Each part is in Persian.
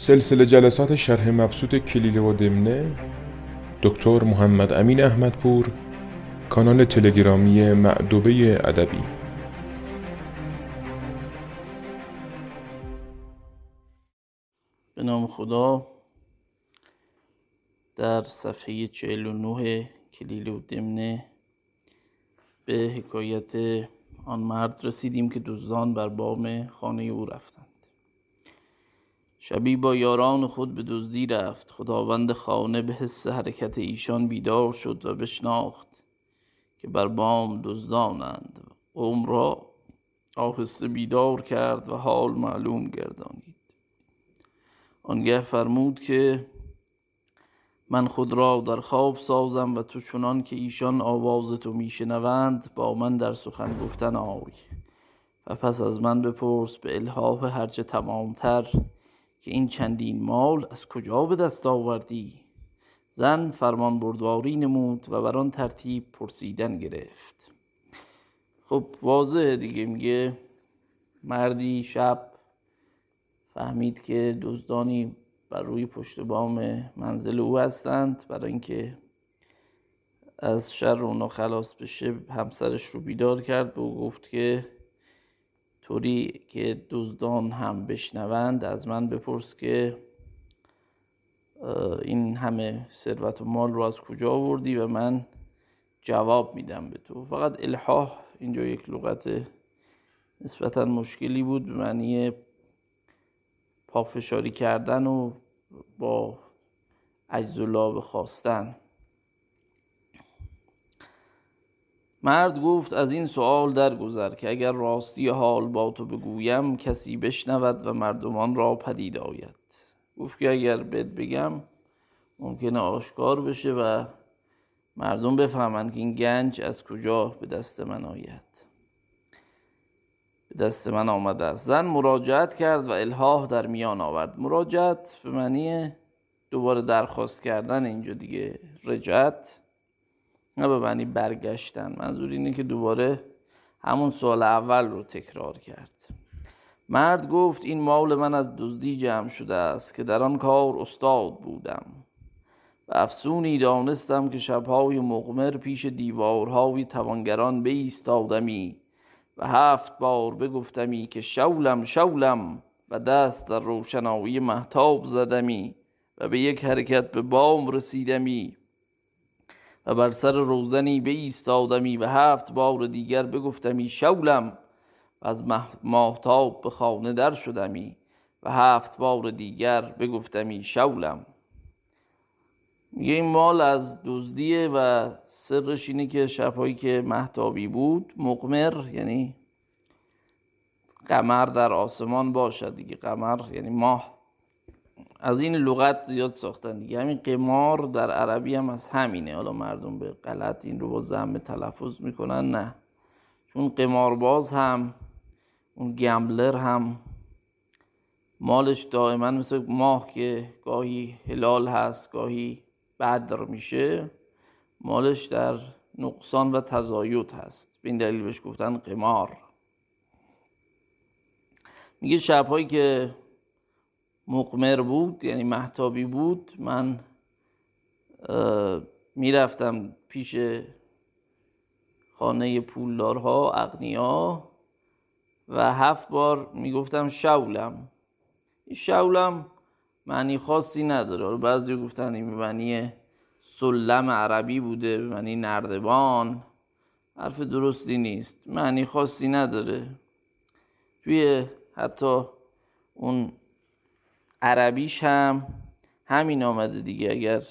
سلسله جلسات شرح مبسوط کلیله و دمنه دکتر محمد امین احمدپور کانال تلگرامی معدوبه ادبی. به نام خدا در صفحه 49 کلیله و دمنه به حکایت آن مرد رسیدیم که دزدان بر بام خانه او رفتند. شبی با یاران خود به دزدی رفت. خداوند خانه به حس حرکت ایشان بیدار شد و بشناخت که بر بام دزدانند. قوم را آهسته بیدار کرد و حال معلوم گردانید. آنگه فرمود که من خود را در خواب سازم و تو چنان که ایشان آواز تو میشنوند با من در سخن گفتن آی. و پس از من بپرس به الحاح هرچه تمامتر که این چندین مال از کجا به دست آوردی؟ زن فرمان بردواری نمود و بر آن ترتیب پرسیدن گرفت. خب واضحه دیگه میگه مردی شب فهمید که دزدانی بر روی پشت بام منزل او هستند برای اینکه از شر اونا خلاص بشه همسرش رو بیدار کرد و گفت که طوری که دزدان هم بشنوند از من بپرس که این همه ثروت و مال رو از کجا آوردی؟ و من جواب میدم به تو. فقط الحاح اینجا یک لغت نسبتا مشکلی بود به معنی پافشاری کردن و با عجز خواستن. مرد گفت از این سوال درگذر که اگر راستی حال با تو بگویم کسی بشنود و مردمان را پدید آید. گفت که اگر بهت بگم ممکنه آشکار بشه و مردم بفهمند که این گنج از کجا به دست من آید. به دست من آمده است. زن مراجعت کرد و الهاه در میان آورد. مراجعت به معنی دوباره درخواست کردن اینجا دیگه رجعت. نه به معنی برگشتن. منظور اینه که دوباره همون سال اول رو تکرار کرد. مرد گفت این مال من از دزدی جمع شده است که در آن کار استاد بودم و افسونی دانستم که شبهای مقمر پیش دیوارهای توانگران بایستادمی و هفت بار بگفتمی که شولم شولم و دست در روشنایی محتاب زدمی و به یک حرکت به بام رسیدمی و بر سر روزنی بایستادمی و هفت بار دیگر بگفتمی شولم و از ماهتاب به خانه در شدمی و هفت بار دیگر بگفتمی شولم. میگه این مال از دزدیه و سرش اینه که شبهایی که محتابی بود مقمر یعنی قمر در آسمان باشد. دیگه قمر یعنی ماه. از این لغت زیاد ساختن دیگه. همین قمار در عربی هم از همینه. حالا مردم به غلط این رو با زمه تلفظ می‌کنن. نه. چون قمارباز هم اون گمبلر هم مالش دائما مثل ماه که گاهی هلال هست گاهی بدر میشه مالش در نقصان و تزاید هست. به این دلیل بهش گفتن قمار. میگه شبهایی که مقمر بود یعنی محتابی بود. من می‌رفتم پیش خانه پولدارها اغنیا و هفت بار می‌گفتم شولم این شولم معنی خاصی نداره. بعضی گفتن این معنی سلم عربی بوده معنی نردبان. حرف درستی نیست. معنی خاصی نداره. توی حتی اون عربیش هم همین آمده دیگه. اگر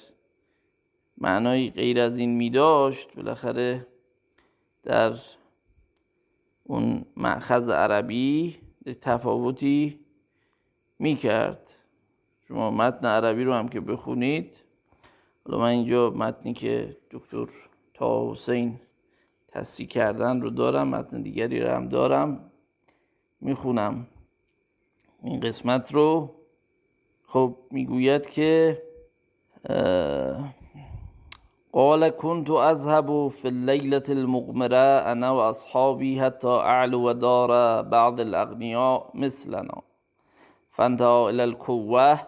معنای غیر از این می داشت بالاخره در اون معخذ عربی تفاوتی می کرد. شما متن عربی رو هم که بخونید. حالا من اینجا متنی که دکتر تا حسین تصحیح کردن رو دارم متن دیگری رو هم دارم می‌خونم. این قسمت رو خب میگوید که قال كنت اذهب في الليلة المغمرة أنا واصحابي حتى اعلو دار بعض الاغنياء مثلنا. فانتهى إلى الكوه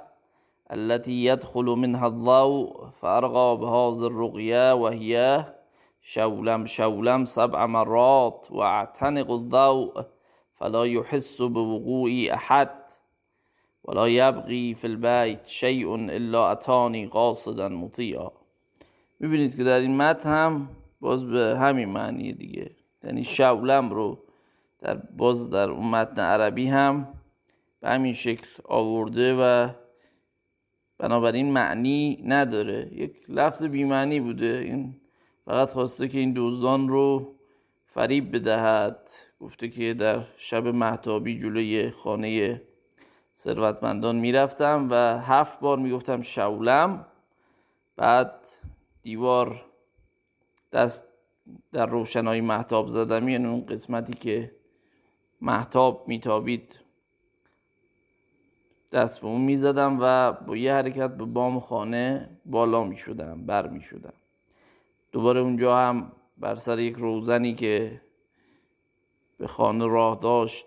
التي يدخل منها الضوء فأرغى بهذه الرقية وهي شولم شولم سبع مرات وأعتنق الضوء فلا يحس بوقوع أحد. ولا يبغي في البيت شيء الا اتانی قاصدا مطیعا می‌بینید که در این متن هم باز به همین معنی دیگه. یعنی شولم رو در باز در اون متن عربی هم به همین شکل آورده و بنابراین معنی نداره. یک لفظ بیمعنی بوده. این فقط خواسته که این دزدان رو فریب بدهد. گفته که در شب محتابی جلوی خانه ثروتمندان می‌رفتم و هفت بار می‌گفتم شولم بعد دیوار دست در روشنایی محتاب زدم. یعنی اون قسمتی که محتاب میتابید دست به اون می‌زدم و با یه حرکت به بام خانه بالا می‌شدم بر می‌شدم. دوباره اونجا هم بر سر یک روزنی که به خانه راه داشت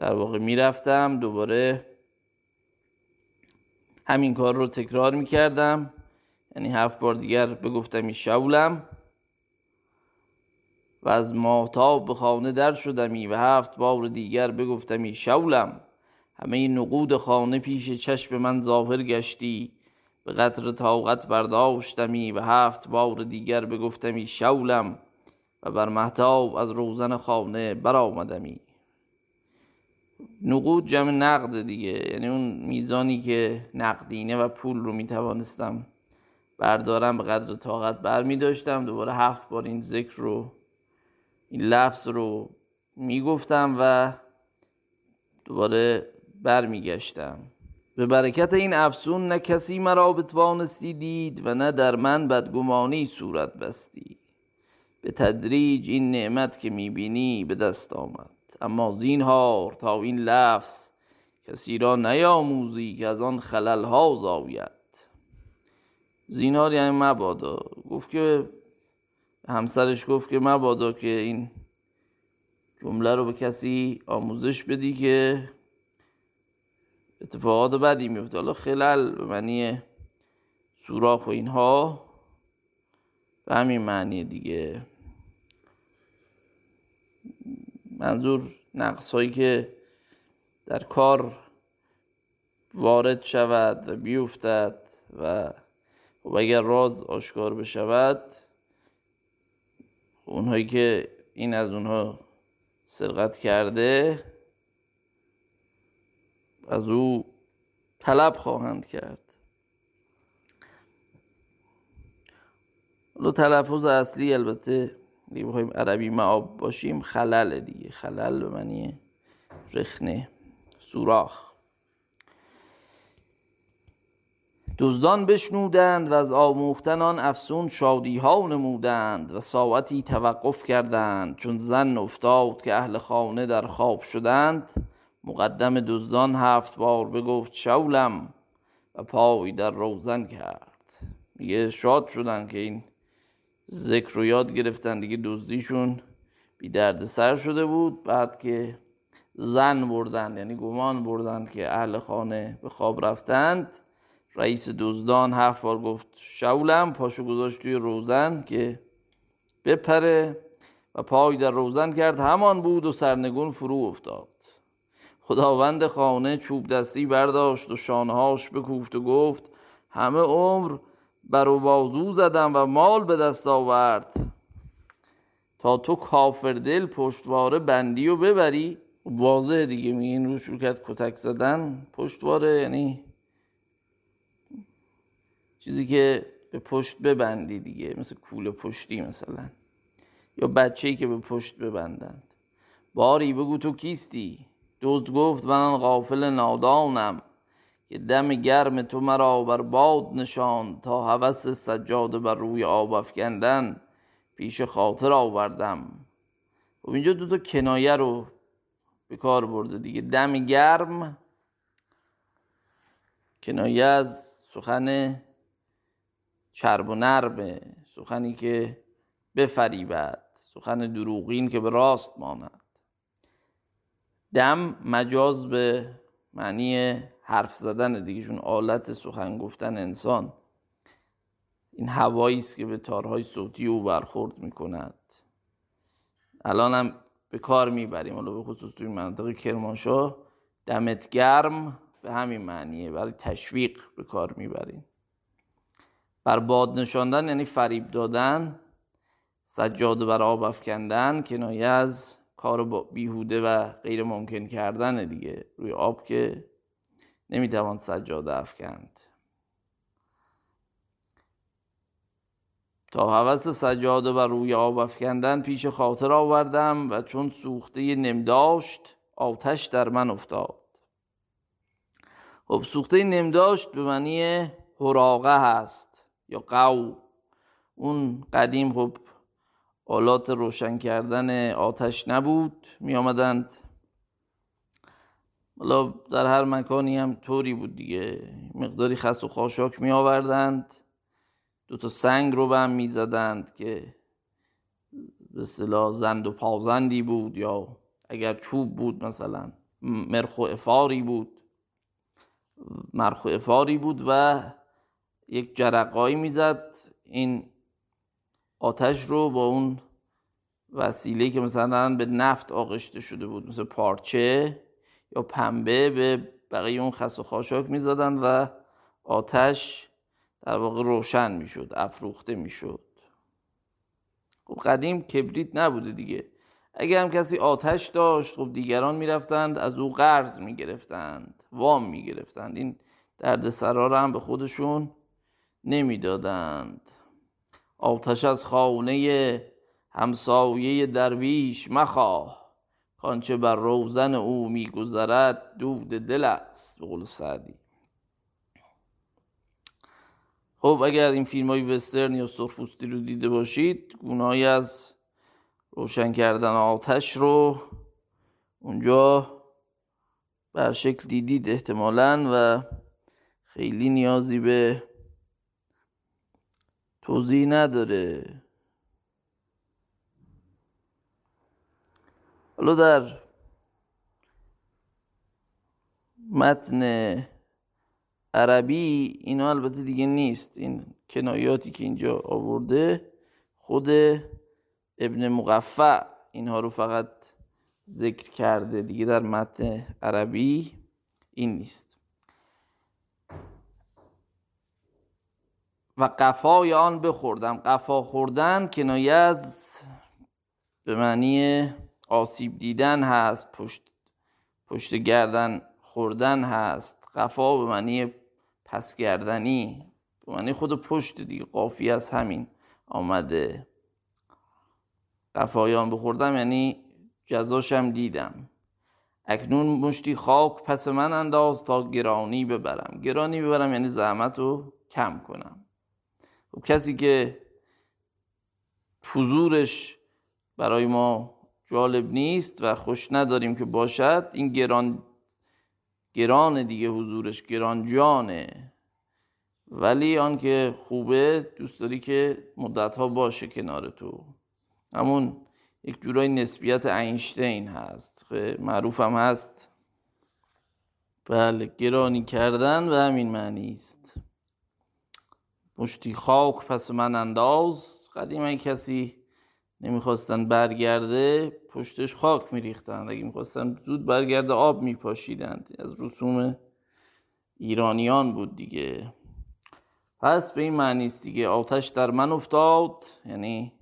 در واقع می‌رفتم دوباره همین کار رو تکرار می‌کردم. یعنی هفت بار دیگر بگفتم شولم و از ماهتاب به خانه در شدمی و هفت بار دیگر بگفتمی شولم همه نقود خانه پیش چشم من ظاهر گشتی. به قدر طاقت برداشتمی و هفت بار دیگر بگفتمی شولم و بر محتاب از روزن خانه برآمدمی. نقود جمع نقد دیگه. یعنی اون میزانی که نقدینه و پول رو می‌توانستم بردارم به قدر طاقت بر می داشتم دوباره هفت بار این ذکر رو این لفظ رو می‌گفتم و دوباره برمیگشتم. به برکت این افسون نه کسی مرا بتوانستی دید و نه در من بدگمانی صورت بستی. به تدریج این نعمت که می‌بینی به دست آمد. اما زینهار تا این لفظ کسی را نیاموزی که از آن خلل ها زاوید زینهار یعنی مبادا. گفت که همسرش گفت که مبادا که این جمله رو به کسی آموزش بدی که اتفاقات بدی میفته. حالا خلل به معنی سوراخ و اینها به همین معنی دیگه. منظور نقص هایی که در کار وارد شود و بیفتد و خب اگر راز آشکار بشود اونهایی که این از اونها سرقت کرده از او طلب خواهند کرد. حالا تلفظ اصلی البته اگه بخوایم عربی معاب باشیم خلل دیگه. خلل به معنی رخنه. سوراخ. دزدان بشنودند و از آموختن آن افسون شادی ها نمودند و ساعتی توقف کردند. چون زن افتاد که اهل خانه در خواب شدند مقدم دزدان هفت بار بگفت شولم و پای در روزن کرد. میگه شاد شدن که این ذکر رو یاد گرفتن دیگه دزدیشون بی درد سر شده بود. بعد که زن بردن یعنی گمان بردن که اهل خانه به خواب رفتند رئیس دزدان هفت بار گفت شولم پاشو گذاشت توی روزن که بپره و پای در روزن کرد. همان بود و سرنگون فرو افتاد. خداوند خانه چوب دستی برداشت و شانهاش بکوفت و گفت همه عمر بر و بازو زدم و مال به دست آورد. تا تو کافر دل پشتواره بندی و ببری. واضح دیگه میگین رو شرکت کتک زدن پشتواره یعنی چیزی که به پشت ببندی دیگه مثل کول پشتی مثلا یا بچه ای که به پشت ببندند. باری بگو تو کیستی؟ دوست گفت من غافل نادانم. که دم گرم تو مرا بر باد نشان تا هوس سجاده بر روی آب افکندن پیش خاطر آوردم. خب اینجا دو تا کنایه رو به کار برده دیگه. دم گرم کنایه از سخن چرب و نرمه سخنی که بفریبد سخن دروغین که به راست ماند. دم مجاز به معنی حرف زدن دیگه چون آلت سخن گفتن انسان. این هوایی است که به تارهای صوتی او برخورد می‌کند. الان هم به کار می‌بریم حالا به خصوص توی منطقه کرمانشاه. دمت گرم به همین معنیه برای تشویق به کار می‌بریم. بر باد نشاندن یعنی فریب دادن سجاده بر آب افکندن کنایه از کار بیهوده و غیر ممکن کردن دیگه. روی آب که نمی‌توان سجاده افکند تا حوث سجاده بر روی آب افکندن پیش خاطر آوردم و چون سوخته نمداشت آتش در من افتاد. خب سوخته نمداشت به معنی هراغه هست یا قو. اون قدیم خب آلات روشن کردن آتش نبود می آمدند حالا در هر مکانی هم طوری بود دیگه. مقداری خس و خاشاک می آوردند دو تا سنگ رو به هم می زدند که به صلاح زند و پازندی بود یا اگر چوب بود مثلا مرخ و افاری بود. مرخ و افاری بود و یک جرقایی می‌زد. این آتش رو با اون وسیله که مثلا به نفت آغشته شده بود مثل پارچه یا پنبه به بقیه اون خس و خاشاک می‌زدن و آتش در واقع روشن می‌شد افروخته می‌شد. خب قدیم کبریت نبوده دیگه. اگر هم کسی آتش داشت خب دیگران می‌رفتند از او قرض می‌گرفتند وام می‌گرفتند. این درد سرا هم به خودشون نمی‌دادند. آتش از خانه همسایه درویش مخواه. کانچه بر روزن او میگذرد دود دل است به قول سعدی. خب اگر این فیلم های وسترن یا سرخپوستی رو دیده باشید گونهایی از روشن کردن آتش رو اونجا بر شکل دیدید احتمالا و خیلی نیازی به توضیح نداره. حالا در متن عربی اینا البته دیگه نیست. این کنایاتی که اینجا آورده خود ابن مقفع اینها رو فقط ذکر کرده. دیگه در متن عربی این نیست. و قفای آن بخوردم. قفا خوردن کنایه از به معنی آسیب دیدن هست پشت پشت گردن خوردن هست. قفا به معنی پس گردنی به معنی خود پشت دیگه قافی از همین آمده. قفایان بخوردم یعنی جزاشم دیدم. اکنون مشتی خاک پس من انداز تا گرانی ببرم. گرانی ببرم یعنی زحمت رو کم کنم. خب کسی که حضورش برای ما جالب نیست و خوش نداریم که باشد. این گران گران دیگه حضورش گران جانه ولی آن که خوبه دوست داری که مدت ها باشه کنار تو. همون یک جورای نسبیت اینشتین هست. معروف هم هست. بله گرانی کردن و همین معنی است. مشتی خاک پس من انداز. قدیم کسی نمی‌خواستن برگرده. پشتش خاک میریختند اگه می‌خواستن زود برگرده آب میپاشیدند. از رسوم ایرانیان بود دیگه. پس به این معنی است دیگه. آتش در من افتاد. یعنی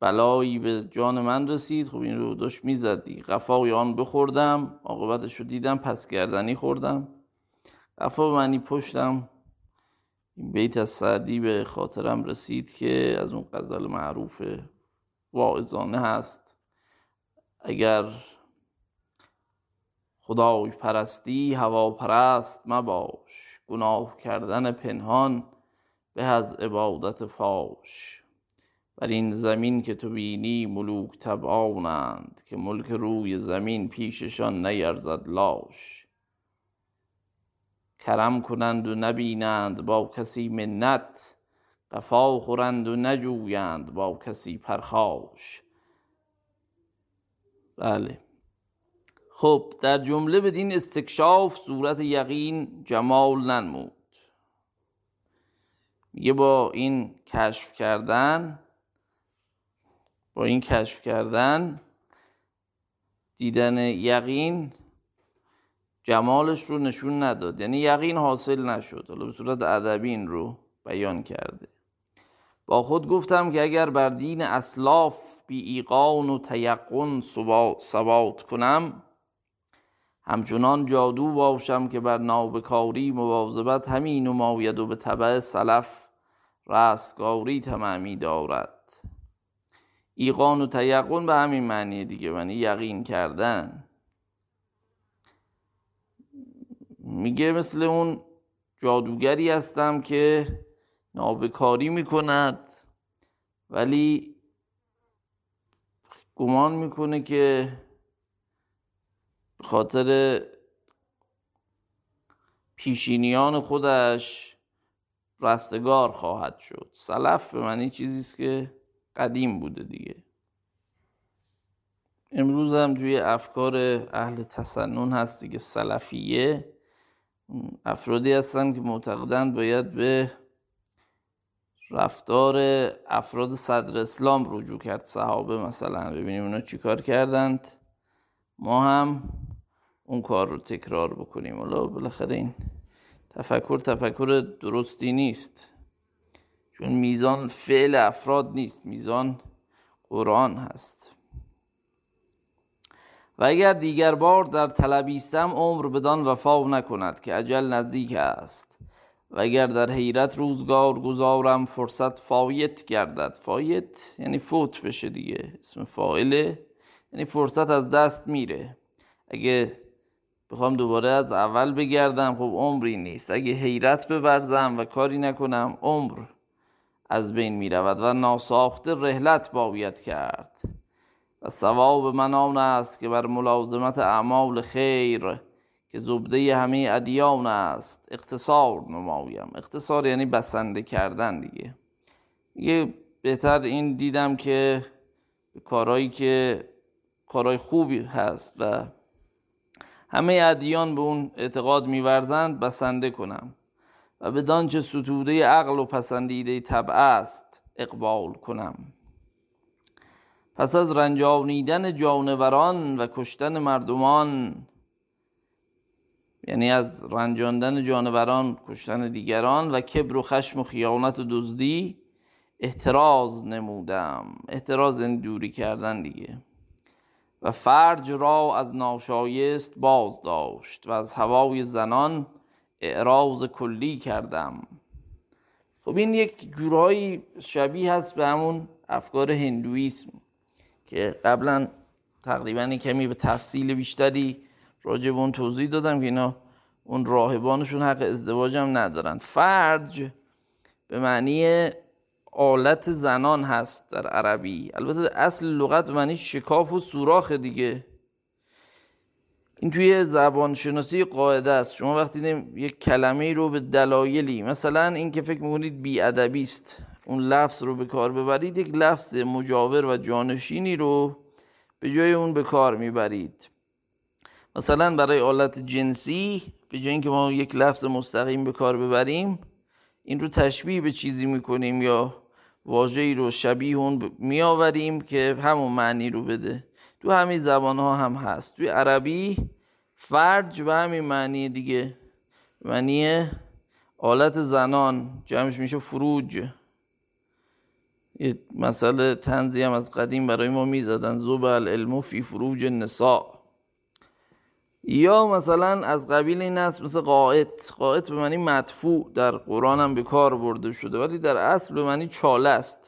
بلایی به جان من رسید. خب این رو داشت می‌زد دیگه. قفای آن بخوردم. عاقبتش رو دیدم. پس گردنی خوردم. قفا معنی پشتم. این بیت از سعدی به خاطرم رسید که از اون غزل معروف واعظانه هست. اگر خدای پرستی هوا پرست مباش. گناه کردن پنهان به از عبادت فاش. بر این زمین که تو بینی ملوک تبعانند که ملک روی زمین پیششان نیرزد لاش. کرم کنند و نبینند با کسی منت. قفا خورند و نجویند با کسی پرخاش. بله. خب در جمله بدین استکشاف صورت یقین جمال ننمود. میگه با این کشف کردن با این کشف کردن دیدن یقین جمالش رو نشون نداد. یعنی یقین حاصل نشد. حالا به صورت ادبی این رو بیان کرده. با خود گفتم که اگر بر دین اسلاف بی ایقان و تیقن ثبات کنم همچون آن جادو باشم که بر نابکاری مواظبت همین نماید و به طبع سلف رستگاری تمامی دارد. ایقان و تیقن به همین معنی دیگه یعنی یقین کردن. میگه مثل اون جادوگری هستم که نابکاری می‌کند ولی گمان می‌کنه که به خاطر پیشینیان خودش رستگار خواهد شد. سلف به معنی چیزی که قدیم بوده دیگه. امروز هم توی افکار اهل تسنن هست دیگه سلفیه. افرادی هستن که معتقدند باید به رفتار افراد صدر اسلام رجوع کرد صحابه مثلا. ببینیم اونا چیکار کردند. ما هم اون کار رو تکرار بکنیم. حالا بالاخره این تفکر تفکر درستی نیست. چون میزان فعل افراد نیست میزان قرآن هست. و اگر دیگر بار در طلبیستم عمر بدان وفا نکند که عجل نزدیک است. و اگر در حیرت روزگار گذارم فرصت فایت گردد. فایت یعنی فوت بشه دیگه. اسم فائله یعنی فرصت از دست میره. اگه بخوام دوباره از اول بگردم خب عمری نیست. اگه حیرت بورزم و کاری نکنم عمر از بین می رود و ناساخته رهلت باید کرد. و ثواب من آن است که بر ملازمت اعمال خیر که زبده همه ادیان است. اختصار نمایم. اختصار یعنی بسنده کردن دیگه. یه بهتر این دیدم که کارهایی که کارهای خوبی هست و همه ادیان به اون اعتقاد میورزند بسنده کنم. و به دانچه ستوده عقل و پسندیده طبع است اقبال کنم. پس از رنجانیدن جانوران و کشتن مردمان یعنی از رنجاندن جانوران کشتن دیگران و کبر و خشم و خیانت و دزدی احتراز نمودم. احتراز این دوری کردن دیگه. و فرج را از ناشایست باز داشت و از هوای زنان اعراض کلی کردم. خب این یک جورایی شبیه هست به همون افکار هندویسم که قبلا تقریبا کمی به تفصیل بیشتری راجع به اون توضیح دادم که اینا اون راهبانشون حق ازدواج هم ندارن. فرج به معنی آلت زنان هست در عربی. البته اصل لغت به معنی شکاف و سوراخ دیگه. این توی زبان شناسی قاعده است. شما وقتی یک کلمه رو به دلایلی مثلا این که فکر می‌کنید بیادبی است. اون لفظ رو به کار ببرید یک لفظ مجاور و جانشینی رو به جای اون به کار می‌برید. مثلا برای آلت جنسی به جای اینکه ما یک لفظ مستقیم به کار ببریم این رو تشبیه به چیزی می‌کنیم یا واژه‌ای رو شبیه اون میآوریم که همون معنی رو بده. تو همین زبان ها هم هست. توی عربی فرج به همین معنی دیگه. معنی آلت زنان. جمعش میشه فروج. یه مسئله تنزی هم از قدیم برای ما می‌زدن. زوب العلم فی فروج نساء یا مثلا از قبیل این است مثل قائط قائط به معنی مدفوع در قرآن هم به کار برده شده ولی در اصل به معنی چاله است.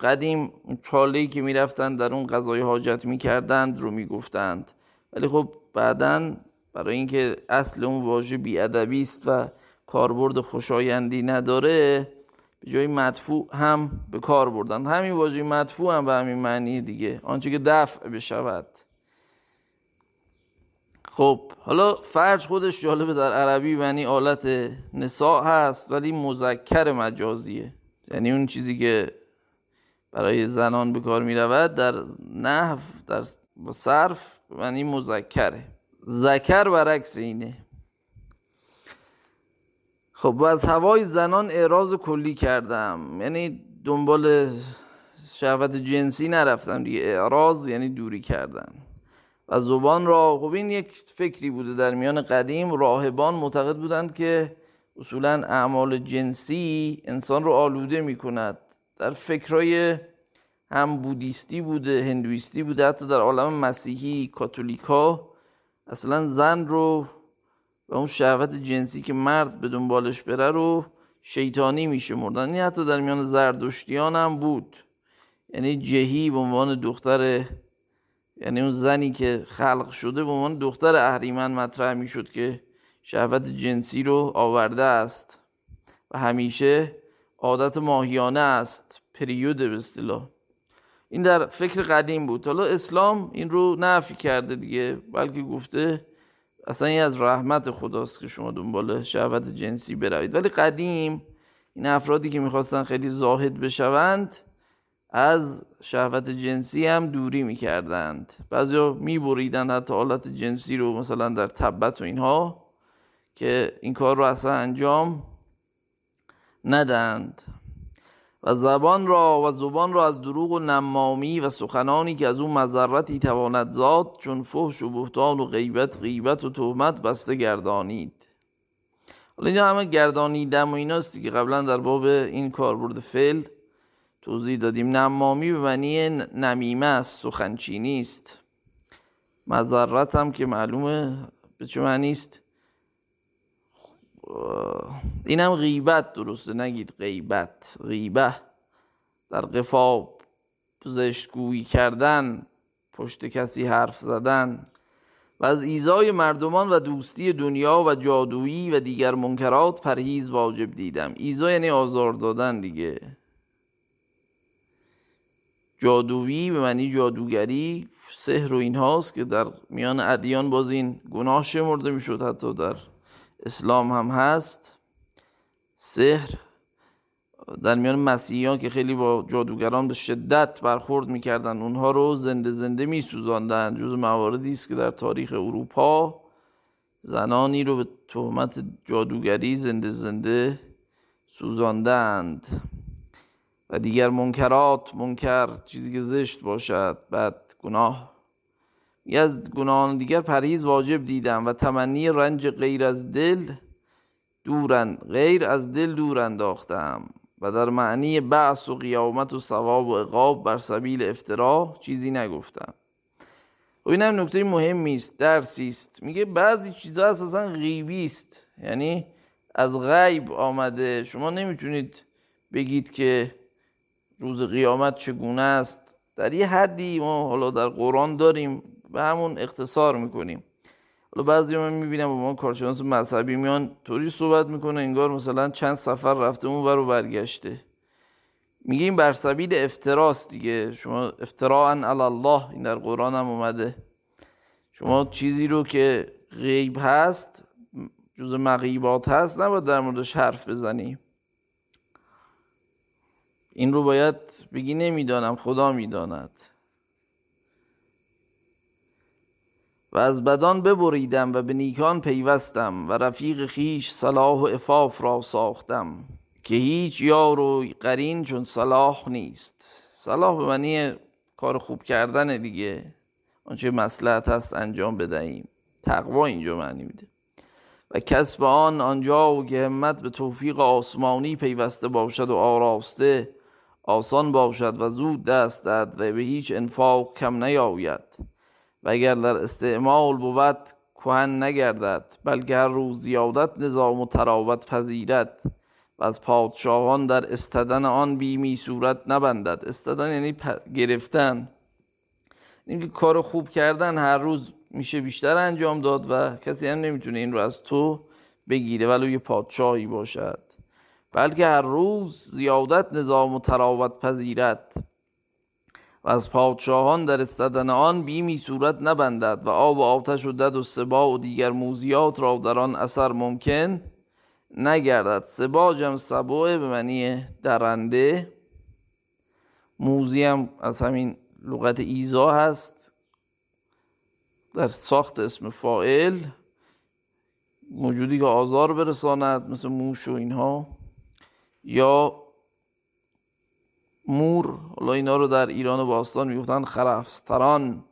قدیم چاله که می‌رفتند در اون غذای حاجت می‌کردند رو می‌گفتند. ولی خب بعدا برای اینکه اصل اون واژه بیادبی است و کاربرد خوشایندی نداره به جای مدفوع هم به کار بردن. همین واژه مدفوع هم به همین معنی دیگه. آنچه که دفع بشود. خب حالا فرج خودش جالبه در عربی معنی آلت نساء هست ولی مذکر مجازیه. یعنی اون چیزی که برای زنان به کار می رود در نحو در و صرف معنی مذکره. ذکر برعکس اینه. خب از هوای زنان اعراض کلی کردم. یعنی دنبال شهوت جنسی نرفتم دیگه. اعراض یعنی دوری کردن. و زبان را خب این یک فکری بوده در میان قدیم. راهبان معتقد بودند که اصولا اعمال جنسی انسان رو آلوده می کند در فکرهای هم بودیستی بوده هندویستی بوده حتی در عالم مسیحی کاتولیکا اصلا زن رو و اون شهوت جنسی که مرد به دنبالش بره رو شیطانی میشه مردن. این حتی در میان زردشتیان هم بود. یعنی جهی به عنوان دختر یعنی اون زنی که خلق شده به عنوان دختر اهریمن مطرح می‌شد که شهوت جنسی رو آورده است و همیشه عادت ماهیانه است پریود به اصطلاح. این در فکر قدیم بود. حالا اسلام این رو نفی کرده دیگه بلکه گفته اصلا این از رحمت خداست که شما دنبال شهوت جنسی بروید. ولی قدیم این افرادی که می‌خواستن خیلی زاهد بشوند از شهوت جنسی هم دوری می‌کردند. بعضی میبریدند حتی حالت جنسی رو مثلا در تبت و اینها که این کار رو اصلا انجام ندند و زبان را و زبان را از دروغ و نمامی و سخنانی که از اون مذرتی تواند زاد چون فحش و بهتان و غیبت غیبت و تهمت بسته گردانید. حالا اینجا همه گردانیدم و ایناستی که قبلا در باب این کاربرد فعل توضیح دادیم نمامی به معنی نمیمه است سخنچینی است. مذرت هم که معلومه به چه معنی است. اینم غیبت درسته نگید غیبت. غیبه در قفاب زشتگویی کردن پشت کسی حرف زدن. و از ایزای مردمان و دوستی دنیا و جادویی و دیگر منکرات پرهیز واجب دیدم. ایزا یعنی آزار دادن دیگه. جادویی به معنی جادوگری سحر و این هاست که در میان ادیان باز این گناه شمرده می‌شد حتی در اسلام هم هست. سحر در میان مسیحیان که خیلی با جادوگران به شدت برخورد می‌کردن اونها رو زنده زنده میسوزاندن. جز مواردی است که در تاریخ اروپا زنانی رو به تهمت جادوگری زنده زنده سوزاندند. و دیگر منکرات منکر چیزی که زشت باشد بعد گناه. از گناهان دیگر پرهیز واجب دیدم و تمنی رنج غیر از دل دورن غیر از دل دور انداختم و در معنی بعث و قیامت و ثواب و عقاب بر سبیل افترا چیزی نگفتم. و این هم نکته مهمی است درسی است. میگه بعضی چیزها اساسا غیبی است. یعنی از غیب آمده. شما نمی‌تونید بگید که روز قیامت چگونه است؟ در یه حدی ما حالا در قرآن داریم به همون اختصار می‌کنیم. حالا بعضی من می‌بینم با ما کارشناس مذهبی میان طوری صحبت می‌کنه انگار مثلا چند سفر رفته اون ور و برگشته. میگه این بر سبیل افتراست دیگه. شما افتراعا علی الله این در قرآن هم اومده. شما چیزی رو که غیب هست جز مغیبات هست نباید در موردش حرف بزنی. این رو باید بگی نمی‌دانم خدا می‌داند. و از بدان ببریدم و به نیکان پیوستم و رفیق خیش صلاح و افاف را ساختم که هیچ یار و قرین چون صلاح نیست. صلاح به معنی کار خوب کردن دیگه. آنچه مسلحت هست انجام بدهیم. تقوا اینجا معنی میده. و کسب آن آنجا و که به توفیق آسمانی پیوسته باشد و آراسته آسان باشد و زود دست داد و به هیچ انفاق کم نیاید. و اگر در استعمال بود کهن نگردد بلکه هر روز زیادت نظام و تراوت پذیرد و از پادشاهان در استدن آن بیمی صورت نبندد. استدن یعنی گرفتن. اینکه کار خوب کردن هر روز میشه بیشتر انجام داد و کسی هم نمی‌تونه این رو از تو بگیره ولو یه پادشاهی باشد. بلکه هر روز زیادت نظام و تراوت پذیرد و از پادشاهان در استدن آن بیمی صورت نبندد و آب و آتش و دد و سبا و دیگر موزیات را در آن اثر ممکن نگردد. سبا جم سبوه به معنی درنده. موزی هم از همین لغت ایزا هست. در ساخت اسم فائل موجودی که آزار برساند مثل موش و اینها. یا مور حالا اینا رو در ایران باستان می‌گفتن خرفستران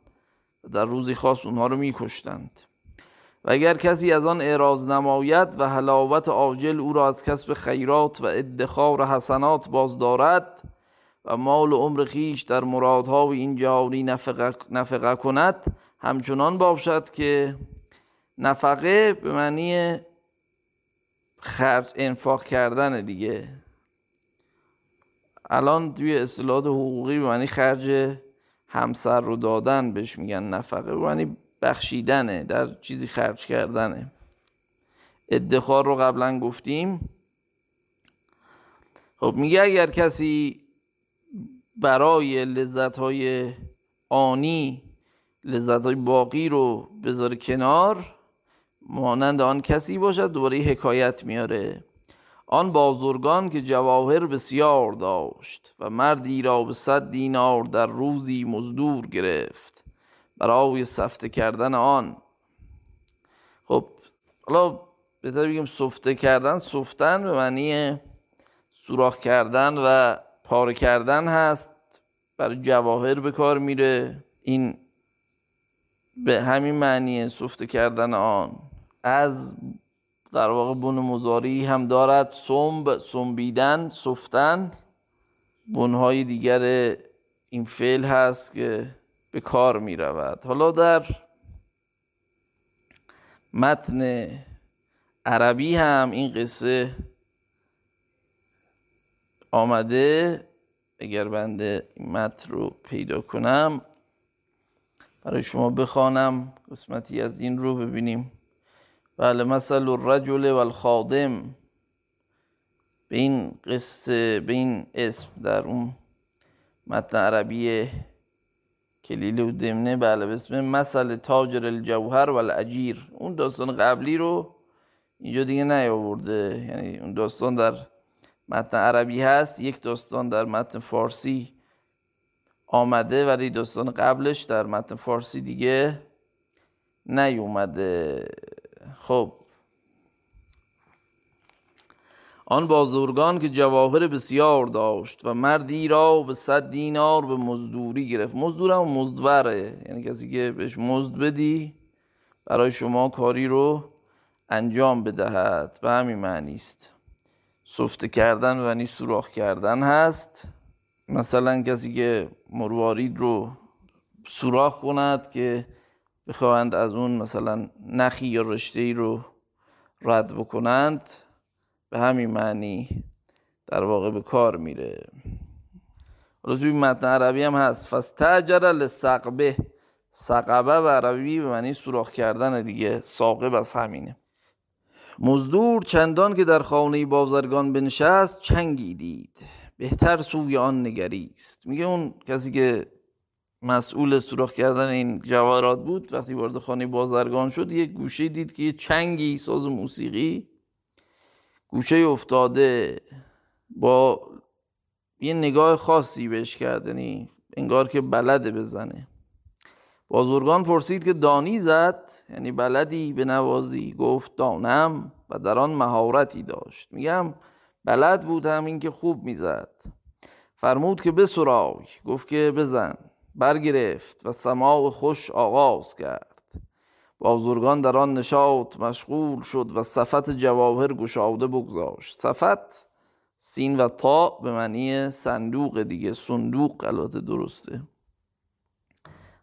در روزی خاص اونها رو میکشتند. و اگر کسی از آن اعراض نماید و حلاوت آجل او را از کسب خیرات و ادخار حسنات باز دارد و مال و عمر خیش در مرادها و این جهانی نفقه, نفقه کند همچنان باشد که نفقه به معنی خرج انفاق کردن دیگه. الان توی اصطلاحات حقوقی به معنی خرج همسر رو دادن بهش میگن نفقه به معنی بخشیدنه در چیزی خرج کردنه. ادخار رو قبلا گفتیم. خب میگه اگر کسی برای لذت های آنی لذت های باقی رو بذاره کنار مانند آن کسی باشد دوباره حکایت میاره. آن بازرگان که جواهر بسیار داشت و مردی را به صد دینار در روزی مزدور گرفت. برای سفته کردن آن. خب حالا بهتر بگیم سفته کردن سفتن به معنی سوراخ کردن و پاره کردن هست. برای جواهر به کار میره. این به همین معنی سفته کردن آن. از در واقع بون مزاری هم دارد سنب سنبیدن سفتن. بنهای دیگر این فعل هست که به کار می رود حالا در متن عربی هم این قصه آمده. اگر بنده این متن رو پیدا کنم برای شما بخوانم. قسمتی از این رو ببینیم. بله مثل الرجل و الخادم به این قصه به این اسم در اون متن عربی کلیل و دمنه بله به اسم مثل تاجر الجوهر و اون داستان قبلی رو اینجا دیگه نیاورده. یعنی اون داستان در متن عربی هست یک داستان در متن فارسی آمده ولی داستان قبلش در متن فارسی دیگه نیومده. خب. آن بازرگان که جواهر بسیار داشت و مردی را به صد دینار به مزدوری گرفت. مزدور هم مزدوره. یعنی کسی که بهش مزد بدی برای شما کاری رو انجام بدهد. به همین معنی است. سفته کردن و یعنی سوراخ کردن هست. مثلا کسی که مروارید رو سوراخ کند که بخواهند از اون مثلا نخی یا رشته ای رو رد بکنند به همین معنی در واقع به کار میره. حالا توی متن عربی هم هست فستجر لسقبه. سقبه و عربی به معنی سوراخ کردن دیگه ساقب از همینه. مزدور چندان که در خانه بازرگان بنشست چنگی دید. بهتر سوی آن نگریست. میگه اون کسی که مسئول سوراخ کردن این جواهرات بود وقتی وارد خانه بازرگان شد یک گوشه دید که یه چنگی ساز موسیقی گوشه افتاده با یه نگاه خاصی بهش کرد یعنی انگار که بلده بزنه. بازرگان پرسید که دانی زد؟ یعنی بلدی به نوازی؟ گفت دانم و در آن مهارتی داشت. میگم بلد بود همین که خوب می‌زد. فرمود که بسرای گفت که بزن. برگرفت و سماع خوش آغاز کرد. بازرگان در آن نشاط مشغول شد و صفت جواهر گشاده بگذاشت. صفت سین و تا به معنی صندوق دیگه صندوق البته درسته.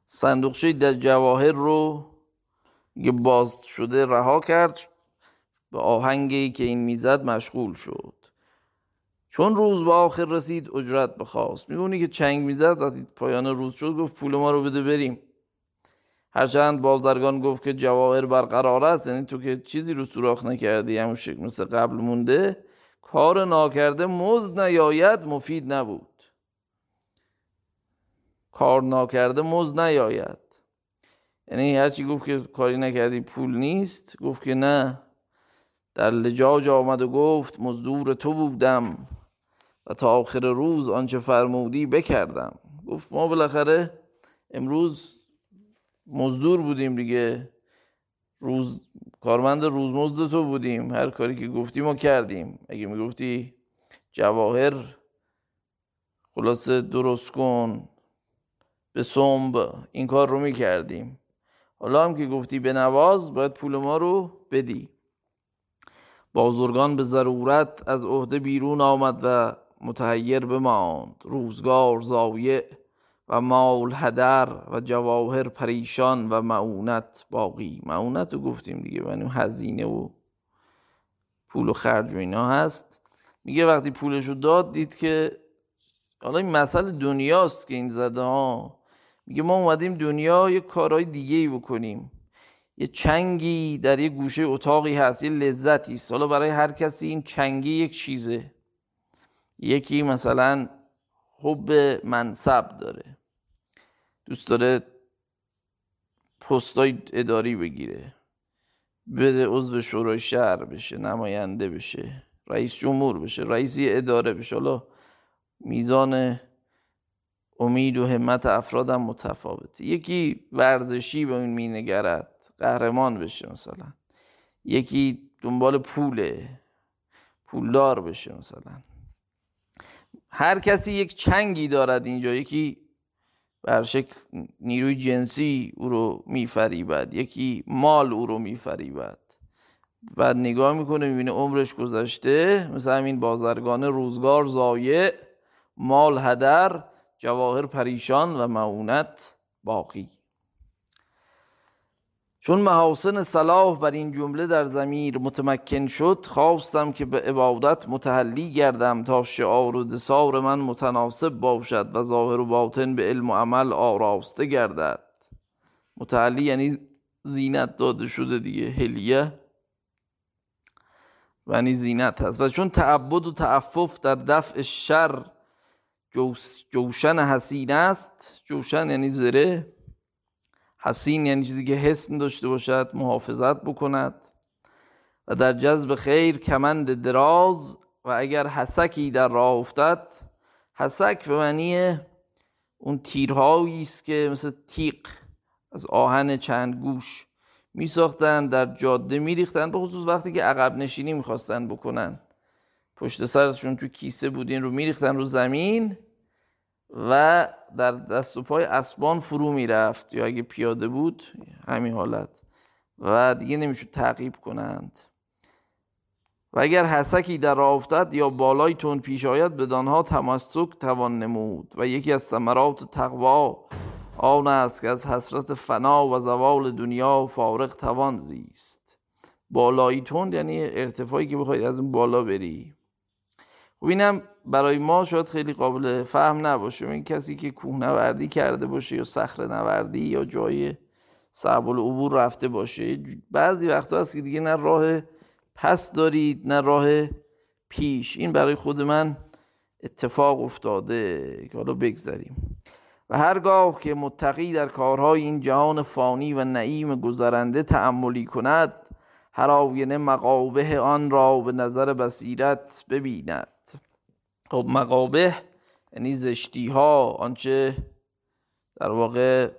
صندوقچه در جواهر رو یه باز شده رها کرد به آهنگی که این می‌زد مشغول شد. چون روز به آخر رسید اجرت بخواست. میگونی که چنگ می‌زد وقتی پایان روز شد گفت پول ما رو بده بریم. هرچند بازرگان گفت که جواهر برقرار است یعنی تو که چیزی رو سوراخ نکردی همون مثل قبل مونده کار ناکرده مزد نیاید مفید نبود. کار ناکرده مزد نیاید. یعنی هرچی گفت که کاری نکردی پول نیست گفت که نه. در لجاج آمد و گفت مزدور تو بودم. و تا آخر روز آنچه فرمودی بکردم. گفت ما بالاخره امروز مزدور بودیم دیگه. روز کارمند روزمزد تو بودیم. هر کاری که گفتی ما کردیم. اگه می‌گفتی جواهر خلاصه درست کن. به سنب این کار رو می‌کردیم. حالا هم که گفتی به نواز باید پول ما رو بدی. بازرگان به ضرورت از عهده بیرون آمد و متحیر بماند روزگار زایع و مال هدر و جواهر پریشان و معونت باقی. معونت رو گفتیم دیگه یعنی هزینه و پول و خرج و اینا هست. میگه وقتی پولشو داد دید که حالا این مسئله دنیاست که این زده ها. میگه ما اومدیم دنیا یه کارهای دیگه ای بکنیم. یه چنگی در یه گوشه اتاقی هست یه لذتی است. حالا برای هر کسی این چنگی یک چیزه. یکی مثلا حب منصب داره. دوست داره پستای اداری بگیره. بره عضو شورای شهر بشه نماینده بشه رئیس جمهور بشه رئیسی اداره بشه. حالا میزان امید و همت افرادم متفاوته. یکی ورزشی به این مینگرد قهرمان بشه مثلا. یکی دنبال پوله پولدار بشه مثلا. هر کسی یک چنگی دارد اینجا یکی بر شکل نیروی جنسی او رو میفریبد یکی مال او رو میفریبد. بعد نگاه می‌کنه می‌بینه عمرش گذشته مثل همین بازرگان روزگار زایع مال هدر جواهر پریشان و معونت باقی. چون محاسن صلاح بر این جمله در زمیر متمکن شد خواستم که به عبادت متحلی گردم تا شعار و دسار من متناسب باشد و ظاهر و باطن به علم و عمل آراسته گردد. متحلی یعنی زینت داده شده دیگه هلیه. و یعنی زینت هست. و چون تعبد و تعفف در دفع شر جوشن حسین است جوشن یعنی زره. حسین یعنی چیزی که حسن داشته باشد محافظت بکند. و در جذب خیر کمند دراز و اگر حسکی در راه افتد حسک به معنی اون تیرهایی است که مثل تیغ از آهن چند گوش می ساختن در جاده می ریختن به خصوص وقتی که عقب نشینی می‌خواستن بکنن. پشت سرشون تو کیسه بودین رو میریختن رو زمین. و در دست و پای اسبان فرو می‌رفت. یا اگه پیاده بود همین حالت. و دیگه نمی‌شود تعقیب کنند. و اگر حسکی در افتد یا بالای تون پیش آید بدانها تمسک توان نمود. و یکی از ثمرات تقوا آن است که از حسرت فنا و زوال دنیا فارغ توان زیست. بالایی تند یعنی ارتفاعی که بخواید از اون بالا بری. خب اینم برای ما شاید خیلی قابل فهم نباشه. این کسی که کوهنوردی کرده باشه یا صخره نوردی یا جای صعب العبور رفته باشه بعضی وقتا هست که دیگه نه راه پس دارید نه راه پیش. این برای خود من اتفاق افتاده که حالا بگذاریم و هرگاه که متقی در کارهای این جهان فانی و نعیم گذرنده تعملی کند هر آینه مقابه آن را به نظر بصیرت ببیند. خب مقابه یعنی زشتی ها آنچه در واقع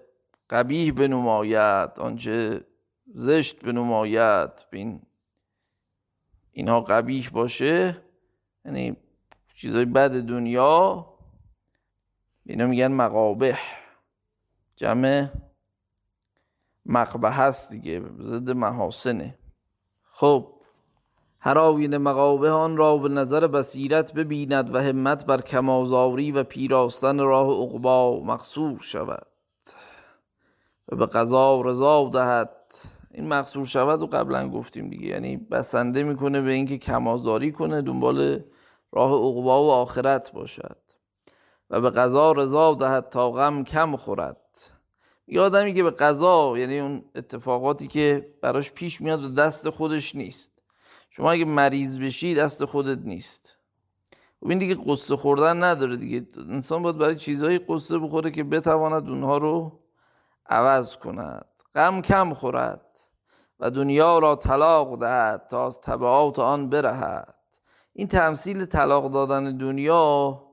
قبیح بنماید آنچه زشت بنماید بین اینها قبیح باشه یعنی چیزای بد دنیا اینا میگن مقابه. جمع مقبه هست دیگه ضد محاسنه. خب هر آین مقابه آن را به نظر بصیرت ببیند و همت بر کمازاری و پیراستن راه عقبا مقصور شود و به قضا رضا دهد. این مقصور شود و قبلا گفتیم دیگه. یعنی بسنده می‌کنه به اینکه کمازاری کنه دنبال راه عقبا و آخرت باشد و به قضا رضا دهد تا غم کم خورد. یه آدمی که به قضا یعنی اون اتفاقاتی که براش پیش میاد و دست خودش نیست. شما اگه مریض بشی دست خودت نیست. و این دیگه قصه خوردن نداره دیگه. انسان باید برای چیزهایی قصه بخوره که بتواند اونها رو عوض کند. غم کم خورد و دنیا را طلاق دهد تا از طبعات آن برهد. این تمثیل طلاق دادن دنیا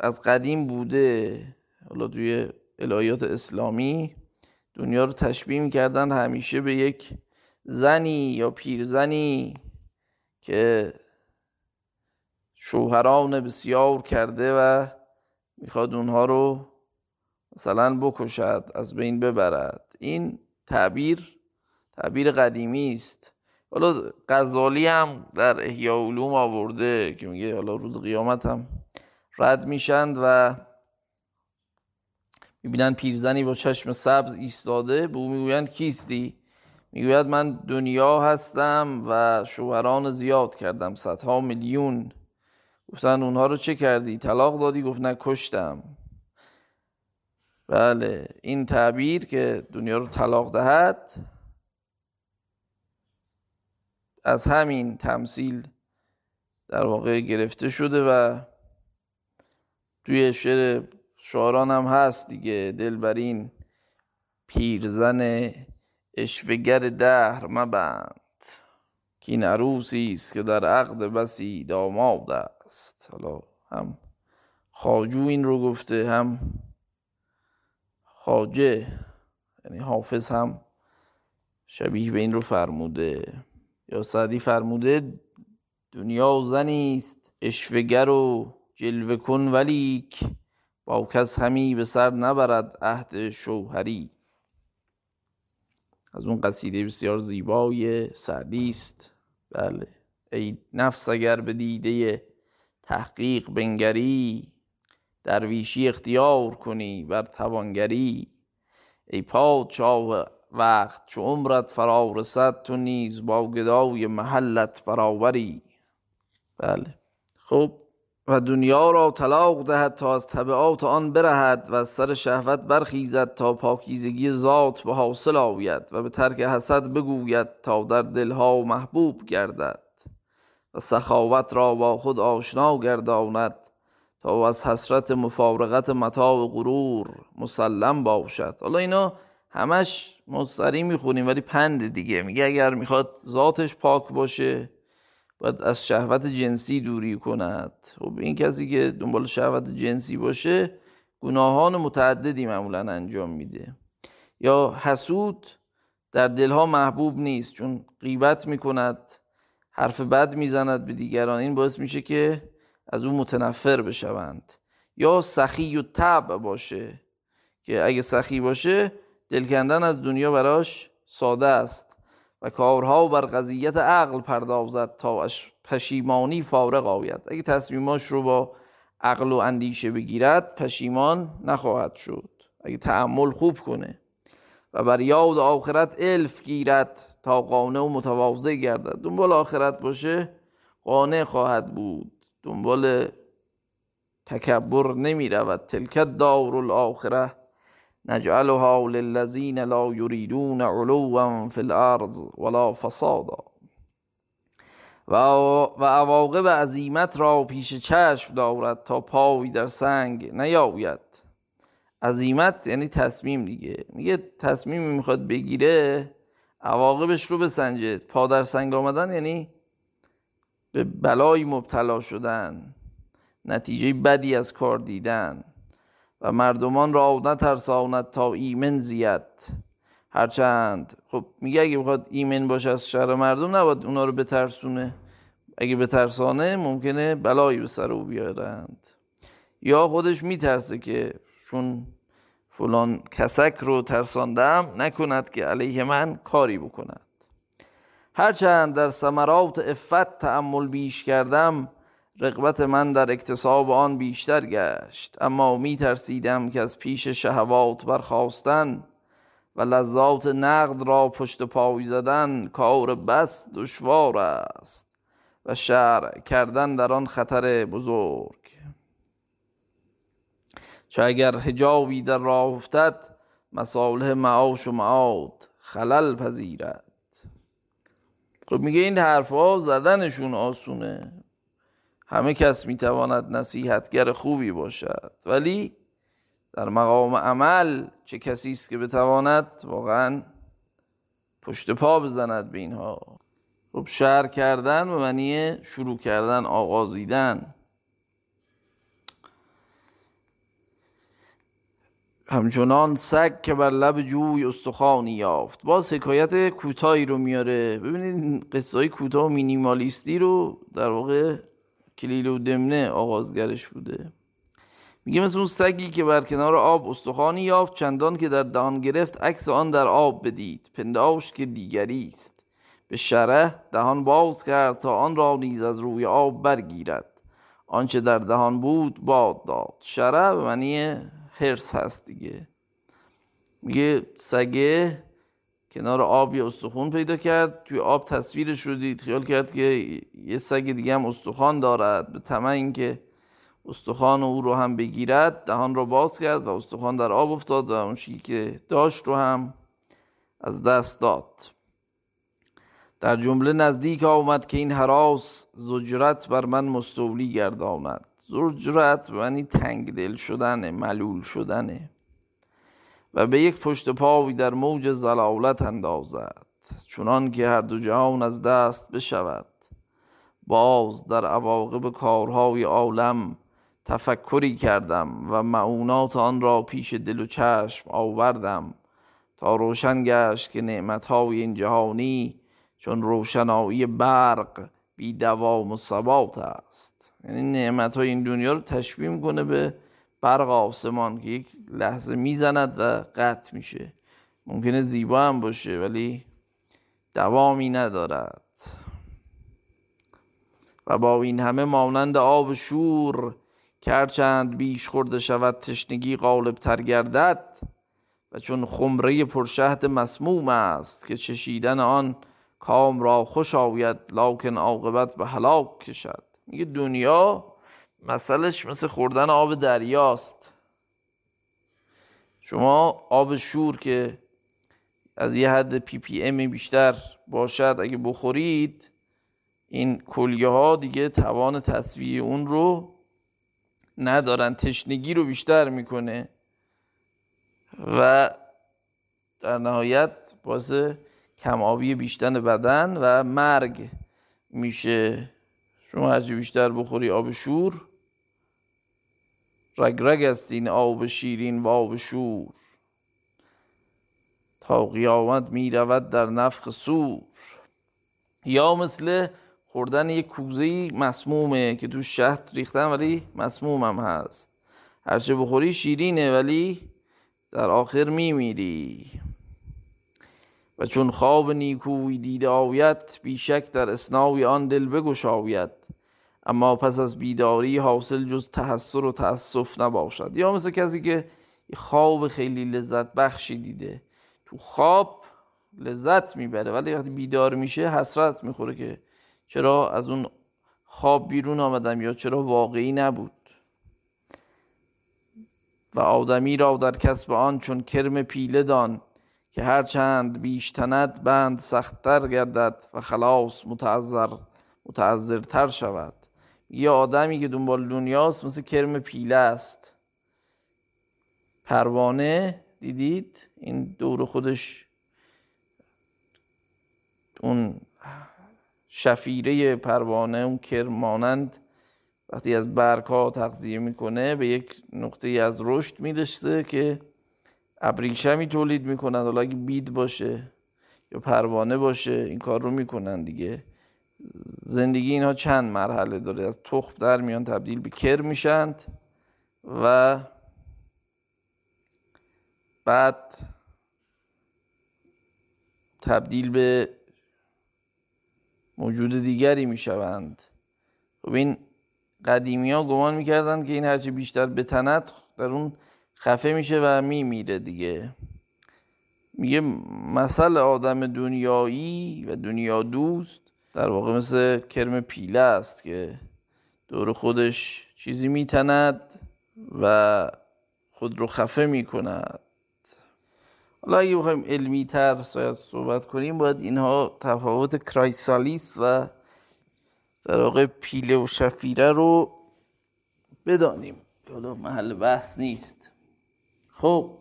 از قدیم بوده. حالا توی الهیات اسلامی دنیا رو تشبیه می‌کردن همیشه به یک زنی یا پیرزنی که شوهران بسیار کرده و می‌خواد اونها رو مثلا بکشد از بین ببرد. این تعبیر تعبیر قدیمی است. حالا غزالی هم در احیاء علوم آورده که میگه حالا روز قیامت هم رد میشند و می‌بینن پیرزنی با چشم سبز ایستاده به او می‌گویند کیستی؟ می‌گوید من دنیا هستم و شوهران زیاد کردم صدها میلیون. گفتن اونها رو چه کردی؟ طلاق دادی؟ گفت نه کشتم. بله این تعبیر که دنیا رو طلاق دهد از همین تمثیل در واقع گرفته شده و توی شعر شعران هم هست دیگه دلبرین پیرزن اشوگر دهر مبند. که این عروسی است که در عقد بسی داماد است. حالا هم خاجو این رو گفته هم خاجه یعنی حافظ هم شبیه به این رو فرموده. یا سعدی فرموده دنیا زنی است اشوگر و جلوه کن ولیک. با کس همی به سر نبرد عهد شوهری از اون قصیده بسیار زیبای سعدی است بله. ای نفس اگر به دیده تحقیق بنگری درویشی اختیار کنی بر توانگری. ای پادشاه وقت چو عمرت فرا رسد تو نیز با گدای محلت برابری. بله. خب و دنیا را طلاق دهد تا از طبعات آن برهد و از سر شهوت برخیزد تا پاکیزگی ذات به حاصل آید و به ترک حسد بگوید تا در دلها محبوب گردد و سخاوت را با خود آشنا گرداند تا از حسرت مفارقت متاع غرور مسلم باشد. حالا اینا همش مستری می‌خونیم ولی پند دیگه. میگه اگر می‌خواد ذاتش پاک باشه باید از شهوت جنسی دوری کند. خب این کسی که دنبال شهوت جنسی باشه گناهان متعددی معمولا انجام میده. یا حسود در دلها محبوب نیست چون غیبت می‌کند حرف بد می‌زند به دیگران. این باعث میشه که از او متنفر بشوند. یا سخی و طبع باشه که اگه سخی باشه دلکندن از دنیا براش ساده است. و کارها بر قضیت عقل پردازد تا پشیمانی فارغ آید. اگه تصمیماش رو با عقل و اندیشه بگیرد پشیمان نخواهد شد. اگه تعمل خوب کنه و بر یاد آخرت الف گیرد تا قانع و متواضع گردد. دنبال آخرت باشه قانع خواهد بود. دنبال تکبر نمی رود. تلکت دار الاخره نجعلها للذین لا یریدون علوا فی الارض ولا فسادا. و عواقب عظیمت را پیش چشم دارد تا پای در سنگ نیاید. عظیمت یعنی تصمیم دیگه. میگه تصمیمی می‌خواد بگیره عواقبش رو بسنجه. پا در سنگ آمدن یعنی به بلایی مبتلا شدن نتیجه بدی از کار دیدن. و مردمان را نترساند تا ایمن زید. هرچند خب میگه اگه بخواد ایمن باشه از شر مردم نباید اونا رو بترسونه. اگه بترسانه ممکنه بلایی به سر او بیارند. یا خودش میترسه که چون فلان کسک رو ترساندم نکند که علیه من کاری بکند. هرچند در ثمرات افت تأمل بیش کردم رقبت من در اکتساب آن بیشتر گشت اما می ترسیدم که از پیش شهوات برخواستن و لذات نقد را پشت پای زدن کار بس دشوار است و شرع کردن در آن خطر بزرگ. چه اگر حجابی در راه افتد مصالح معاش و معاد خلل پذیرد. خب میگه این حرفها زدنشون آسونه. همه کس می‌تواند نصیحتگر خوبی باشد. ولی در مقام عمل چه کسی است که بتواند واقعا پشت پا بزند به اینها؟ خب شهر کردن به معنی شروع کردن آغازیدن. همچنان سگ که بر لب جوی استخوانی یافت. باز حکایت کوتاهی رو میاره. ببینید قصه های کوتاه و مینیمالیستی رو در واقع کلیل و دمنه آغازگرش بوده. میگه مثل اون سگی که بر کنار آب استخوانی یافت چندان که در دهان گرفت عکس آن در آب بدید. پنداش که دیگری است. به شره دهان باز کرد تا آن را نیز از روی آب برگیرد. آنچه در دهان بود باد داد. شره به معنی هرس هست دیگه. میگه سگه کنار آب یه استخون پیدا کرد توی آب تصویرش رو دید خیال کرد که یه سگ دیگه هم استخوان دارد. به طمع اینکه استخوان او رو هم بگیرد دهان رو باز کرد و استخوان در آب افتاد و اون که داشت رو هم از دست داد. در جمله نزدیک آمد که این حراس زجرت بر من مستولی گرداند. زجرت معنی تنگ دل شدنه ملول شدنه و به یک پشت پاوی در موج زلالت اندازد چونان که هر دو جهان از دست بشود. باز در عواقب کارهای عالم تفکری کردم و معونات آن را پیش دل و چشم آوردم تا روشن گشت که نعمتهای این جهانی چون روشنایی برق بی دوام و ثبات است. یعنی نعمت های این دنیا رو تشبیه می‌کنه به برق آسمان که یک لحظه می‌زند و قطع میشه. ممکنه زیبا هم باشه ولی دوامی ندارد. و با این همه مانند آب شور کرچند بیش خورده شود تشنگی غالب تر گردد. و چون خمره پرشهد مسموم است که چشیدن آن کام را خوش آید لکن عاقبت به هلاک کشد. میگه دنیا مثلش مثل خوردن آب دریاست. شما آب شور که از یه حد ppm بیشتر باشد اگه بخورید این کلیه ها دیگه توان تصفیه اون رو ندارن. تشنگی رو بیشتر می‌کنه و در نهایت باعث کمآبی بیشتر بدن و مرگ میشه. شما هرچی بیشتر بخوری آب شور رگ رگ است این آب شیرین و آب شور. تا قیامت می رود در نفخ سور یا مثل خوردن یک کوزه مسمومه که تو شهد ریختن ولی هم هست. هرچه بخوری شیرینه ولی در آخر میمیری و چون خواب نیکوی دیده آوید بیشک در اسناوی آن دل بگشاید. اما پس از بیداری حاصل جز تحسر و تأسف نباشد. یا مثل کسی که خواب خیلی لذت بخشی دیده تو خواب لذت می‌بره ولی وقتی بیدار میشه حسرت می‌خوره که چرا از اون خواب بیرون آمدم یا چرا واقعی نبود. و آدمی را در کسب آن چون کرم پیله دان که هر چند بیش تند بند سختتر گردد و خلاص متعذر متعذرتر شود. یه آدمی که دنبال دنیاست مثل کرم پیله است. پروانه دیدید؟ این دور خودش اون شفیره پروانه اون کرم مانند وقتی از برگ ها تغذیه می‌کنه به یک نقطه از رشد می‌رسه که ابریشمی تولید می‌کنن حالا اگه بید باشه یا پروانه باشه این کار رو می‌کنن دیگه. زندگی اینها چند مرحله داره؟ از تخم در میان تبدیل به کر میشند و بعد تبدیل به موجود دیگری می‌شوند. خب این قدیمی ها گمان می‌کردند که این هرچی بیشتر بتند در اون خفه میشه و میمیره دیگه. میگه مثل آدم دنیایی و دنیا دوست در واقع مثل کرم پیله است که دور خودش چیزی میتند و خود رو خفه می‌کند. حالا اگه بخوایم علمی تر صحبت کنیم باید اینها تفاوت کرایسالیس و در واقع پیله و شفیره رو بدانیم. حالا محل بحث نیست. خب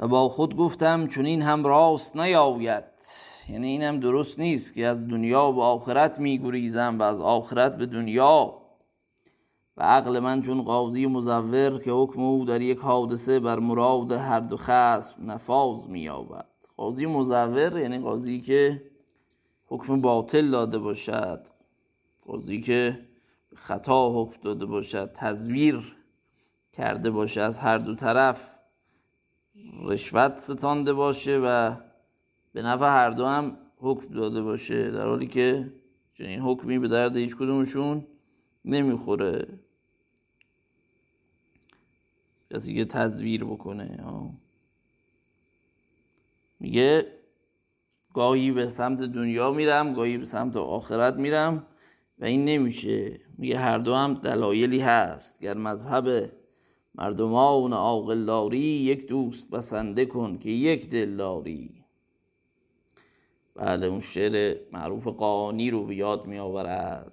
و با خود گفتم چون این هم راست نیاید. یعنی این هم درست نیست که از دنیا به آخرت میگریزم و از آخرت به دنیا. و عقل من چون قاضی مزور که حکم او در یک حادثه بر مراد هر دو خصم نفاذ مییابد. قاضی مزور یعنی قاضی که حکم باطل داده باشد. قاضی که خطا حکم داده باشد تزویر کرده باشه از هر دو طرف رشوت ستانده باشه و به نفع هر دو هم حکم داده باشه در حالی که چنین حکمی به درد هیچ کدومشون نمی‌خوره. کسی که تزویر بکنه میگه گاهی به سمت دنیا میرم گاهی به سمت آخرت میرم و این نمیشه. میگه هر دو هم دلایلی هست. گر مذهب مردمان عاقل یک دوست بسنده کن که یک دل داری بله اون شعر معروف قانی رو به یاد می آورد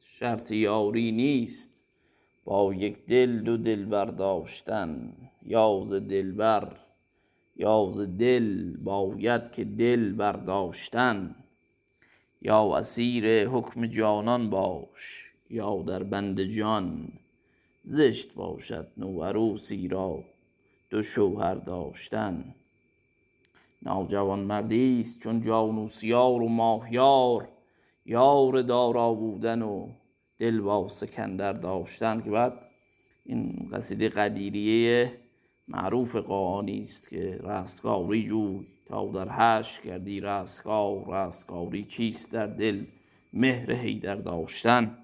شرط یاری نیست با یک دل دو دل برداشتن یاز دلبر یاز دل باید که دل برداشتن. یا اسیر حکم جانان باش یا در بند جان. زشت باشد نوعروسی را دو شوهر داشتن. ناجوان مردی است چون جانوسیار و ماهیار یار دارا بودن و دل با سکندر داشتن که بعد این قصیده قدیریه معروف قانی است که رستگاری جوی تا در هش کردی رستگار رستگاری چیست در دل مهر هیدر داشتن؟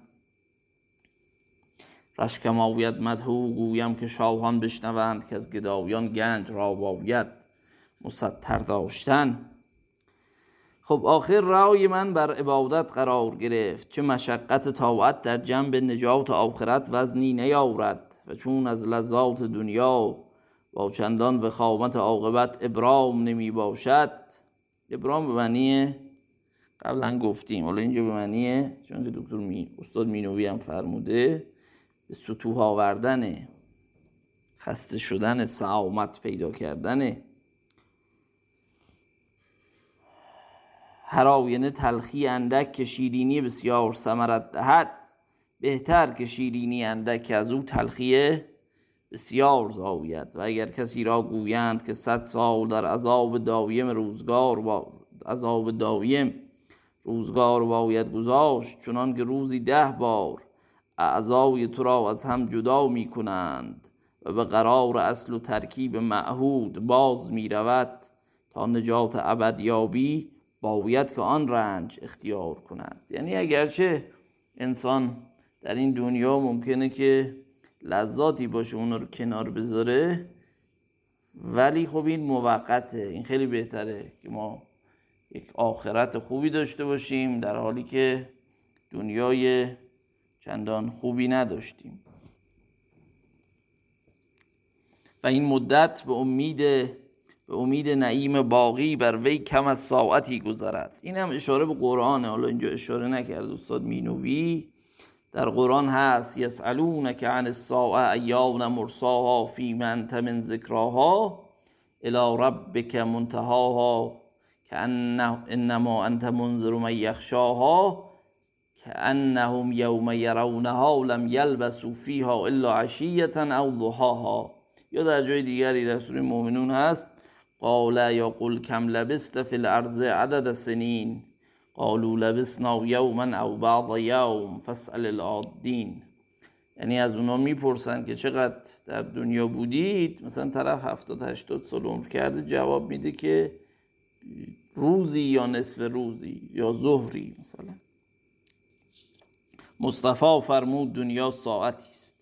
رشکم آوید مدهو گویم که شاهان بشنوند که از گدایان گنج را باید مستر داشتن. خب آخر رای من بر عبادت قرار گرفت چه مشقت طاعت در جنب نجات آخرت وزنی نیاورد و چون از لذات دنیا با چندان وخامت عاقبت ابرام نمی باشد. ابرام به معنی قبلا گفتیم. حالا اینجا به معنیه چون که دکتر می... استاد مینوی هم فرموده به سطوح آوردن خسته شدن سعامت پیدا کردن هر آینه تلخی اندک که شیرینی بسیار ثمرت دهد بهتر که شیرینی اندک که از او تلخی بسیار زاوید و اگر کسی را گویند که صد سال در عذاب دایم روزگار با عذاب دایم روزگار باید گذاشت چنان که روزی ده بار اعضای تو را از هم جدا می کنند و به قرار اصل و ترکیب معهود باز می رود تا نجات ابدیابی باید که آن رنج اختیار کند. یعنی اگرچه انسان در این دنیا ممکنه که لذاتی باشه اون رو کنار بذاره ولی خب این موقته. این خیلی بهتره که ما یک آخرت خوبی داشته باشیم در حالی که دنیای چندان خوبی نداشتیم. و این مدت به امید به امید نعیم باقی بر وی کم از ساعتی گذرد. این هم اشاره به قرآنه حالا اینجا اشاره نکرد استاد مینوی در قرآن هست یسالونک عن الساعه ایان مرساها فی من من ذکراها الى ربک منتهاها که انما انت منذر من یخشاها انهم یوم یرونها لم یلبسوا فیها الا عشیه او ضحاها. یا در جای دیگری در سوره مؤمنون هست قال قل کم لبست فی الارض عدد سنین؟ قالوا لبسنا یوما او بعض یوم فاسأل العادین. یعنی از اونا می‌پرسن که چقدر در دنیا بودید؟ مثلا طرف هفتاد هشتاد سال عمر کرده جواب میده که روزی یا نصف روزی یا ظهری مثلا. مصطفی فرمود دنیا ساعتی است.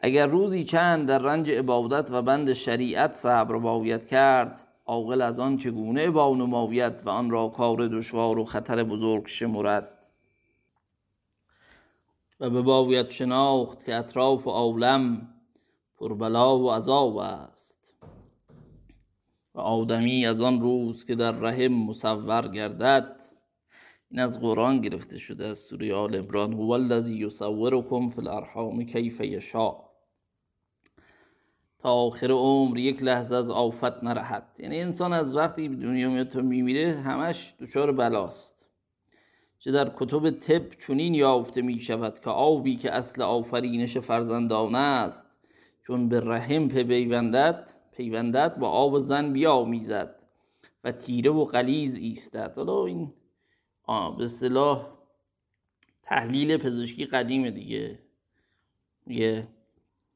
اگر روزی چند در رنج عبادت و بند شریعت صبر باید کرد عاقل از آن چگونه با نماویت و آن را کار دشوار و خطر بزرگ شمرد؟ و به باویت شناخت که اطراف عالم پربلا و عذاب است. و آدمی از آن روز که در رحم مصور گردد این از قرآن گرفته شده از سوره آل عمران هو الذی یصورکم فی الارحام کیف یشاء. تا آخر عمر یک لحظه از آفت نرهد. یعنی انسان از وقتی به دنیا میاد تا میمیره همش دچار بلاست. چه در کتب طب چنین یافته می شود که آبی که اصل آفرینش فرزندانه است چون به رحم پیوندد پیوندد با آب زن بیامیزد و تیره و قلیز ایستد. حالا این به اصطلاح تحلیل پزشکی قدیم دیگه. یه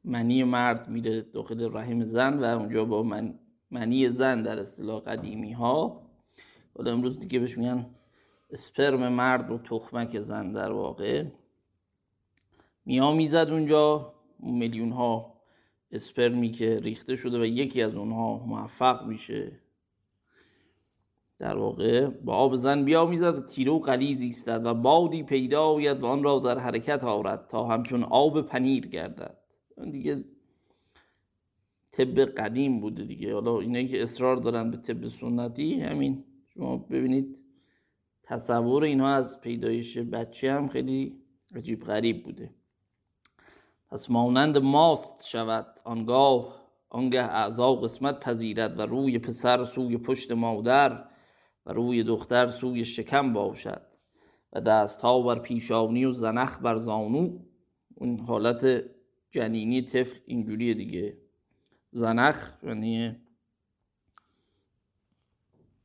منی مرد میره داخل رحم زن و اونجا با من منی زن در اصطلاح قدیمی ها حالا امروز دیگه بهش میگن اسپرم مرد و تخمک زن در واقع. می‌زد اونجا میلیون ها اسپرمی که ریخته شده و یکی از اونها موفق میشه. در واقع با آب زن بیا می‌زد تیره و قلیز ایستد و بادی پیدا آید و آن را در حرکت آورد تا همچون آب پنیر گردد. دیگه طب قدیم بوده دیگه. حالا اینایی که اصرار دارن به طب سنتی همین. شما ببینید تصور اینها از پیدایش بچه هم خیلی عجیب غریب بوده. پس مانند ماست شود آنگاه آنگه اعضا قسمت پذیرد و روی پسر سوی پشت مادر و روی دختر سوی شکم باشد و دست ها بر پیشانی و زنخ بر زانو. اون حالت جنینی طفل اینجوریه دیگه. زنخ یعنی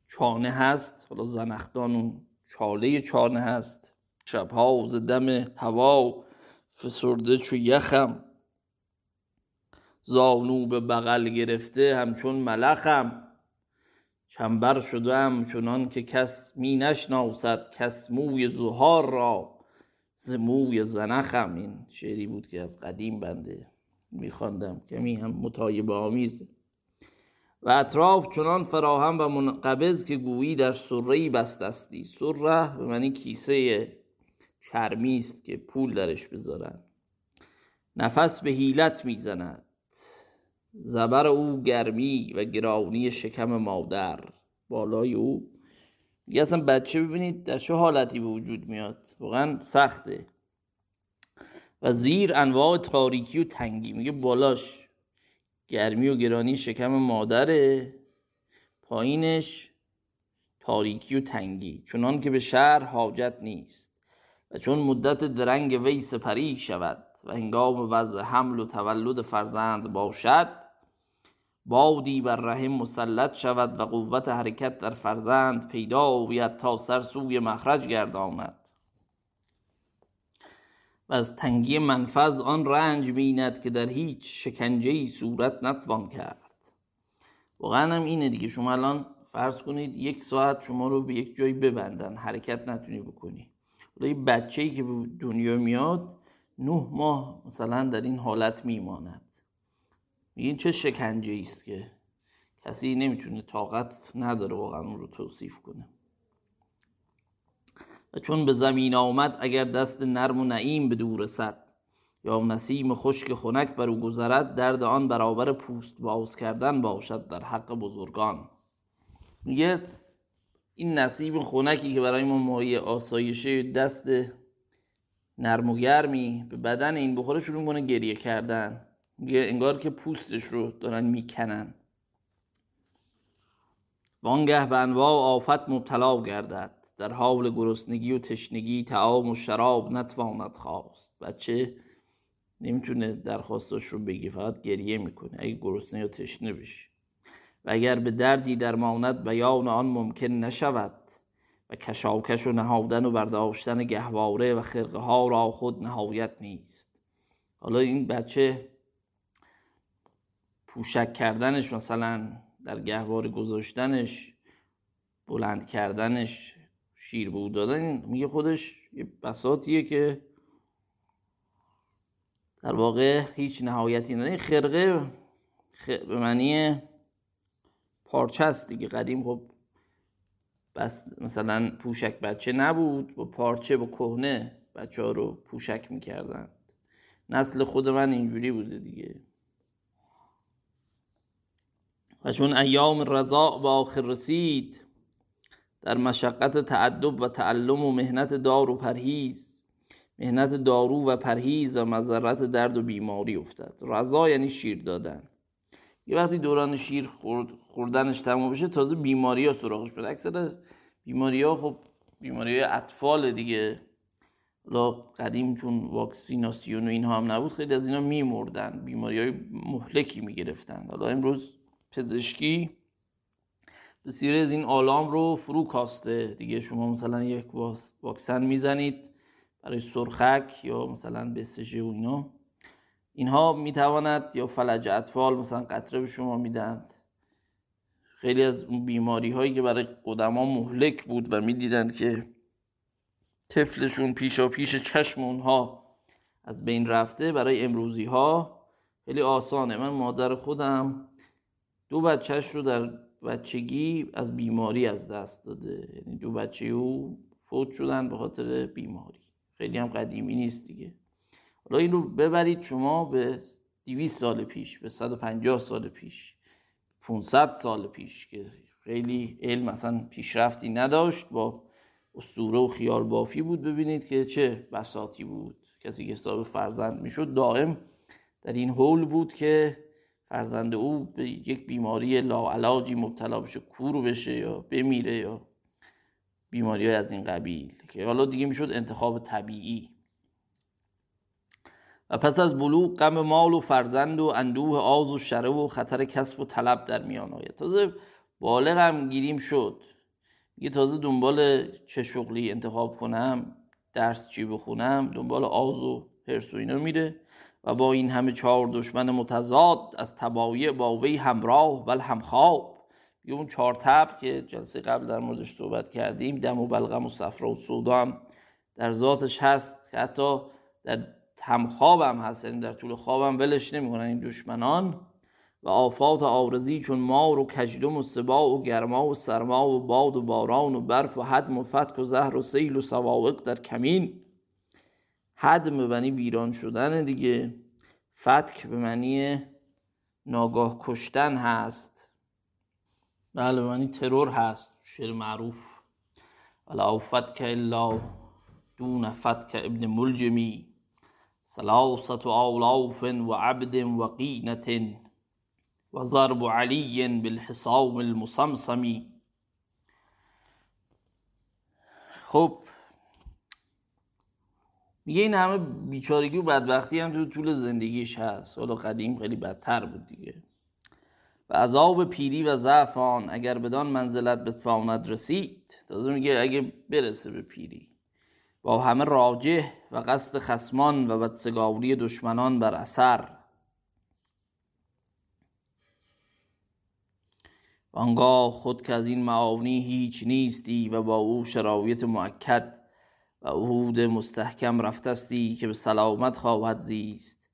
چانه هست. حالا زنخدان اون چاله چانه هست. شبها ز دم هوا فسرده چو یخم. زانو به بغل گرفته همچون ملخم. چنبر شدم چنان که کس می نشناسد کس موی زهار را. ز موی زنخم این شعری بود که از قدیم بنده میخواندم کمی هم متایب آمیز. و اطراف چنان فراهم و منقبض که گویی در سره بستستی سره به معنی کیسه چرمی است که پول درش بذارن. نفس به هیلت می‌زند. زبر او گرمی و گرانی شکم مادر. بالای او دیگه اصلا بچه ببینید در چه حالتی به وجود میاد. واقعا سخته. و زیر انواع تاریکی و تنگی. میگه بالاش گرمی و گرانی شکم مادره. پایینش تاریکی و تنگی. چونان که به شهر حاجت نیست. و چون مدت درنگ وی سپری شود و هنگام وضع حمل و تولد فرزند باشد بادی بر رحم مسلط شود و قوت حرکت در فرزند پیدا آوید تا سر سوی مخرج گرداند. و از تنگی منفذ آن رنج بیند که در هیچ شکنجه ای صورت نتوان کرد. واقعا هم اینه دیگه. شما الان فرض کنید یک ساعت شما رو به یک جایی ببندن. حرکت نتونی بکنی. یه بچه ای که به دنیا میاد نه ماه مثلا در این حالت میماند. این چه شکنجه است که کسی نمی‌تونه طاقت نداره واقعا اون رو توصیف کنه. و چون به زمین آمد اگر دست نرم و نعیم به دور رسد یا نسیم خشک خنک بر او گذرد درد آن برابر پوست باز کردن باشد در حق بزرگان. میگه این نسیم خنکی که برای ما مایه آسایشه دست نرم و گرمی به بدن این بخوره شروع کنه گریه کردن. میگه انگار که پوستش رو دارن می‌کنن. وانگه به انواع آفت مبتلا گردد. در حال گرسنگی و تشنگی تعام و شراب نتواند خواست. بچه نمی‌تونه درخواستش رو بگی فقط گریه می‌کنه. اگه گرسنه یا تشنه بشه. و اگر به دردی درماند بیان آن ممکن نشود. و کشاکش و نهادن و برداشتن گهواره و خرقه ها را خود نهایت نیست. حالا این بچه پوشک کردنش مثلا در گهواره گذاشتنش بلند کردنش شیر به دادن میگه خودش یه بساتیه که در واقع هیچ نهایتی نداره خرقه به معنی پارچه است دیگه. قدیم خب بس مثلا پوشک بچه نبود با پارچه با کهنه بچه ها رو پوشک می‌کردن نسل خود من اینجوری بوده دیگه. و چون ایام رضا به آخر رسید در مشقت تعدب و تعلم و مهنت دار و پرهیز مهنت دارو و پرهیز و مذرت درد و بیماری افتد. رضا یعنی شیر دادن. یه وقتی دوران شیر خوردنش تموم بشه تازه بیماری ها سراغش بده اکثر بیماری ها خب بیماری اطفال دیگه. حالا قدیم چون واکسیناسیون و اینها هم نبود خیلی از اینا میمردن. بیماری های مهلکی می‌گرفتن. حالا امروز پزشکی بسیاری از این آلام رو فرو کاسته. دیگه شما مثلا یک واکسن می‌زنید برای سرخک یا مثلا بسژه و اینا. اینها می‌تواند یا فلج اطفال مثلا قطره به شما میدند خیلی از اون بیماری هایی که برای قدما مهلک بود و می‌دیدند که طفلشون پیشا پیش چشم اونها از بین رفته برای امروزی ها خیلی آسانه. من مادر خودم دو بچهش رو در بچگی از بیماری از دست داده. یعنی دو بچه او فوت شدن به خاطر بیماری. خیلی هم قدیمی نیست دیگه. حالا این رو ببرید شما به 200 سال پیش به 150 سال پیش 500 سال پیش که خیلی علم مثلا پیشرفتی نداشت. با اسطوره و خیال بافی بود ببینید که چه بساتی بود. کسی که حساب فرزند می‌شد دائم در این حول بود که فرزند او به یک بیماری لاعلاجی مبتلا بشه کور بشه یا بمیره یا بیماری های از این قبیل که حالا دیگه می‌شد انتخاب طبیعی. و پس از بلوغ غم مال و فرزند و اندوه آز و شره و خطر کسب و طلب در میان آید. تازه بالغ هم گیریم شد. میگه تازه دنبال چه شغلی انتخاب کنم؟ درس چی بخونم؟ دنبال آز و حرس و اینا میره. و با این همه چهار دشمن متضاد از تبایع با وی همراه بل همخواب. یه اون چهار تب که جلسه قبل در موردش صحبت کردیم دم و بلغم و صفرا و سودا هم در ذاتش هست که حتی در همخوابم هست یعنی در طول خوابم ولش نمی‌کنن این دشمنان. و آفات آرزی چون مار و کجدم و سبا و گرما و سرما و باد و باران و برف و حدم و فتک و زهر و سیل و سواوق در کمین. حدم به معنی ویران شدن دیگه. فتک به معنی ناگاه کشتن هست. بله به معنی ترور هست. شعر معروف. ولا فتک الا دون فتک ابن ملجمی سلاست آلاف و عبد و قینت و ضرب علی بالحصام المصمصمی خب میگه این همه بیچارگی و بدبختی هم تو طول زندگیش هست. حالا قدیم خیلی بدتر بود دیگه. و عذاب پیری و ضعف آن اگر بدان منزلت بتواند رسید. تازه میگه اگه برسه به پیری. با همه راجه و قصد خسمان و بدسگاوری دشمنان بر اثر. آنگاه خود که از این معانی هیچ نیستی و با او شرایط معکد و عهود مستحکم رفتستی که به سلامت خواهد زیست.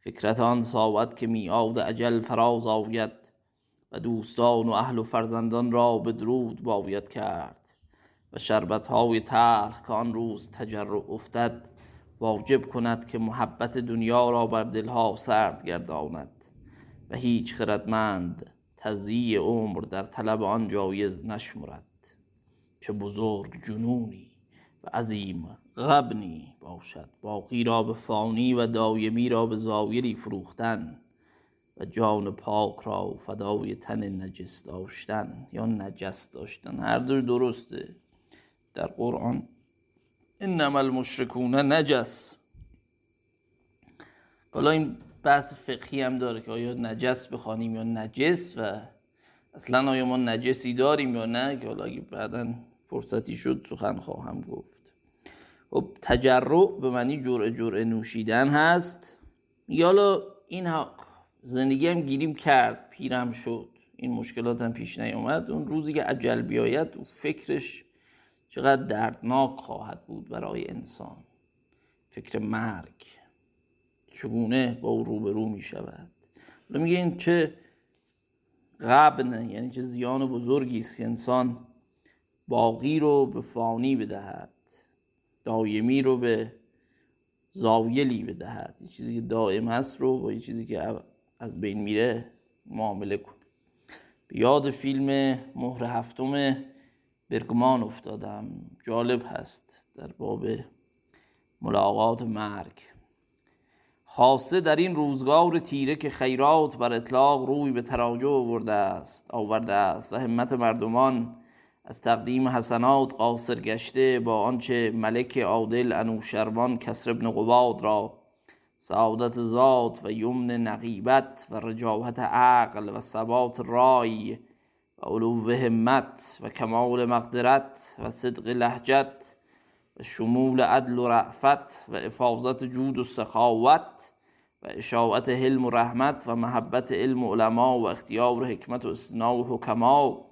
فکرت آن ساعت که میعاد اجل فراز آید و دوستان و اهل و فرزندان را به درود باید کرد و شربت های تلخ که آن روز تجرع افتد واجب کند که محبت دنیا را بر دلها سرد گرداند و هیچ خردمند تزیی عمر در طلب آن جایز نشمرد. چه بزرگ جنونی! عظیم غبنی باشد. باقی را به فانی و دایمی را به زایری فروختن و جان پاک را فدای تن نجس داشتن. یا نجس داشتن هر دو درسته. در قرآن انما المشرکون نجس. حالا این بحث فقهی هم داره که آیا نجس بخوانیم یا نجس و اصلا آیا ما نجسی داریم یا نه؟ که حالا اگه بعدا فرصتی شد سخن خواهم گفت. خب تجرع به معنی جرعه جرعه نوشیدن هست. میگه حالا این زندگی هم گیریم کرد پیرم شد. این مشکلات هم پیش نیومد. اون روزی که عجل بیاید و فکرش چقدر دردناک خواهد بود برای انسان. فکر مرگ. چگونه با او روبرو می شود؟ میگه این چه غبن یعنی چه زیان بزرگی است که انسان باقی رو به فانی بدهد. دایمی رو به زاویلی بدهد. یه چیزی که دائم هست رو با یه چیزی که از بین میره معامله کن. به یاد فیلم مهر هفتم برگمان افتادم. جالب هست در باب ملاقات مرگ. خاصه در این روزگار تیره که خیرات بر اطلاق روی به تراجع آورده است آورده است و همت مردمان از تقدیم حسنات قاصر گشته با آنچه ملک عادل انوشروان کسر ابن قباد را سعادت ذات و یمن نقیبت و رجاحت عقل و ثبات رای و علو همت و کمال مقدرت و صدق لهجت و شمول عدل و رعفت و افاظت جود و سخاوت و اشاعت حلم و رحمت و محبت علم و علما و اختیار و حکمت و استنا و حکما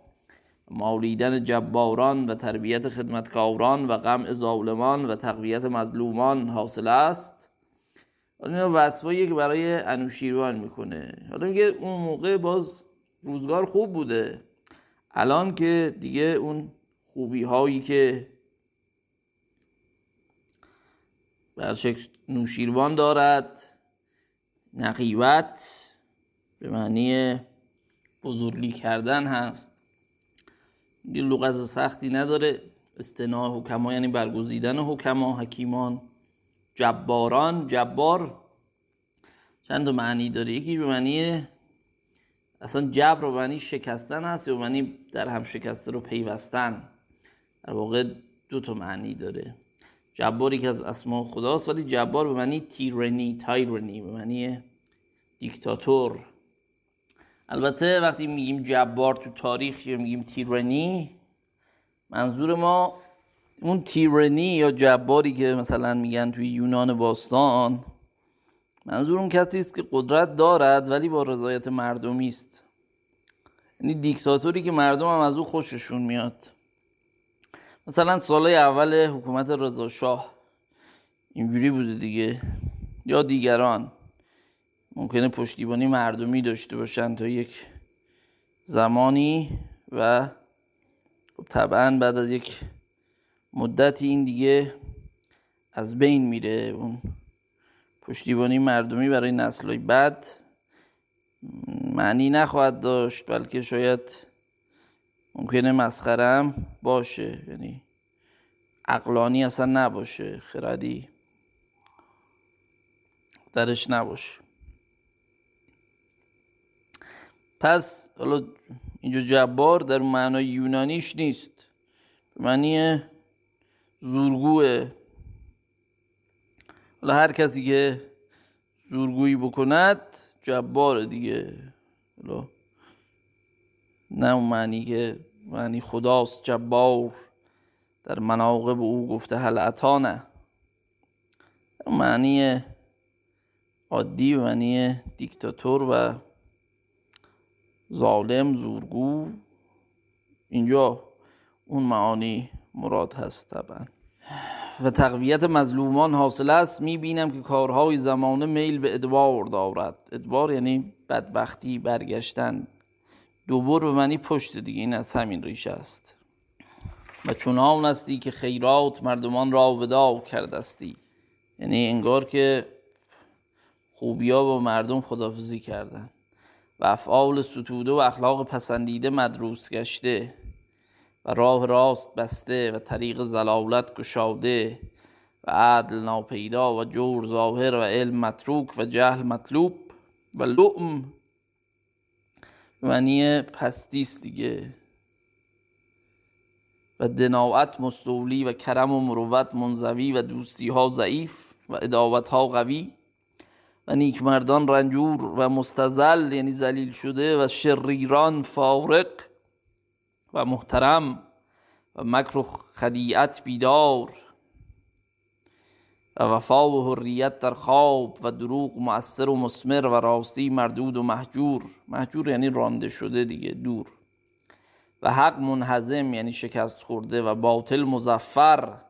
مالیدن جباران و تربیت خدمتکاران و غم ظالمان و تقویت مظلومان حاصل است. اینا وصفایی که برای انوشیروان می‌کنه. حالا میگه اون موقع باز روزگار خوب بوده. الان که دیگه اون خوبی هایی که برشک نوشیروان دارد نقیبت به معنی بزرگی کردن هست. یه لغت سختی نداره. استناع حکما یعنی برگزیدن حکما حکیمان جباران جبار. چند معنی داره؟ یکی به معنی اصلا جبر رو معنی شکستن هست یا معنی در هم شکسته رو پیوستن. در واقع دو تا معنی داره. جباری که از اسماء خداست ولی جبار به معنی تیرنی تایرنی به معنی دیکتاتور. البته وقتی میگیم جبار تو تاریخ یا میگیم تیرنی منظور ما اون تیرنی یا جباری که مثلا میگن توی یونان باستان منظور اون کسی است که قدرت دارد ولی با رضایت مردمی است. یعنی دیکتاتوری که مردم هم از او خوششون میاد. مثلا سالهای اول حکومت رضا شاه اینجوری بوده دیگه. یا دیگران. ممکنه پشتیبانی مردمی داشته باشن تا یک زمانی و خب طبعا بعد از یک مدتی این دیگه از بین میره. اون پشتیبانی مردمی برای نسلهای بعد معنی نخواهد داشت بلکه شاید ممکنه مسخرم باشه. یعنی عقلانی اصلا نباشه خردی درش نباشه. پس حالا اینجا جبار در معنای یونانیش نیست. به معنی زورگوه. حالا هر کسی که زورگویی بکند جبار دیگه. حالا نه اون معنی که معنی خداست جبار. در مناقب او گفته هل اتانه معنی عادی و معنی دیکتاتور و ظالم زورگو. اینجا اون معانی مراد هست طبعا. و تقویت مظلومان حاصل است. می‌بینم که کارهای زمانه میل به ادبار دارد. ادبار یعنی بدبختی برگشتن. دوبار به معنی پشت دیگه. این از همین ریشه است. و چونان استی که خیرات مردمان را ودا کردستی. یعنی انگار که خوبیا با مردم خدافزی کردن. و افعال ستوده و اخلاق پسندیده مدروس گشته و راه راست بسته و طریق زلالت گشاده و عدل ناپیدا و جور ظاهر و علم متروک و جهل مطلوب و لؤم معنی پستیست دیگه. و دناعت مستولی و کرم و مروت منزوی و دوستی ها ضعیف و اداوت ها قوی. و نیکمردان رنجور و مستزل یعنی زلیل شده و شریران فارق و محترم و مکر و خدیعت بیدار و وفا و حریت در خواب و دروغ مؤثر و مسمر و راستی مردود و محجور محجور یعنی رانده شده دیگه دور. و حق منحزم یعنی شکست خورده و باطل مزفر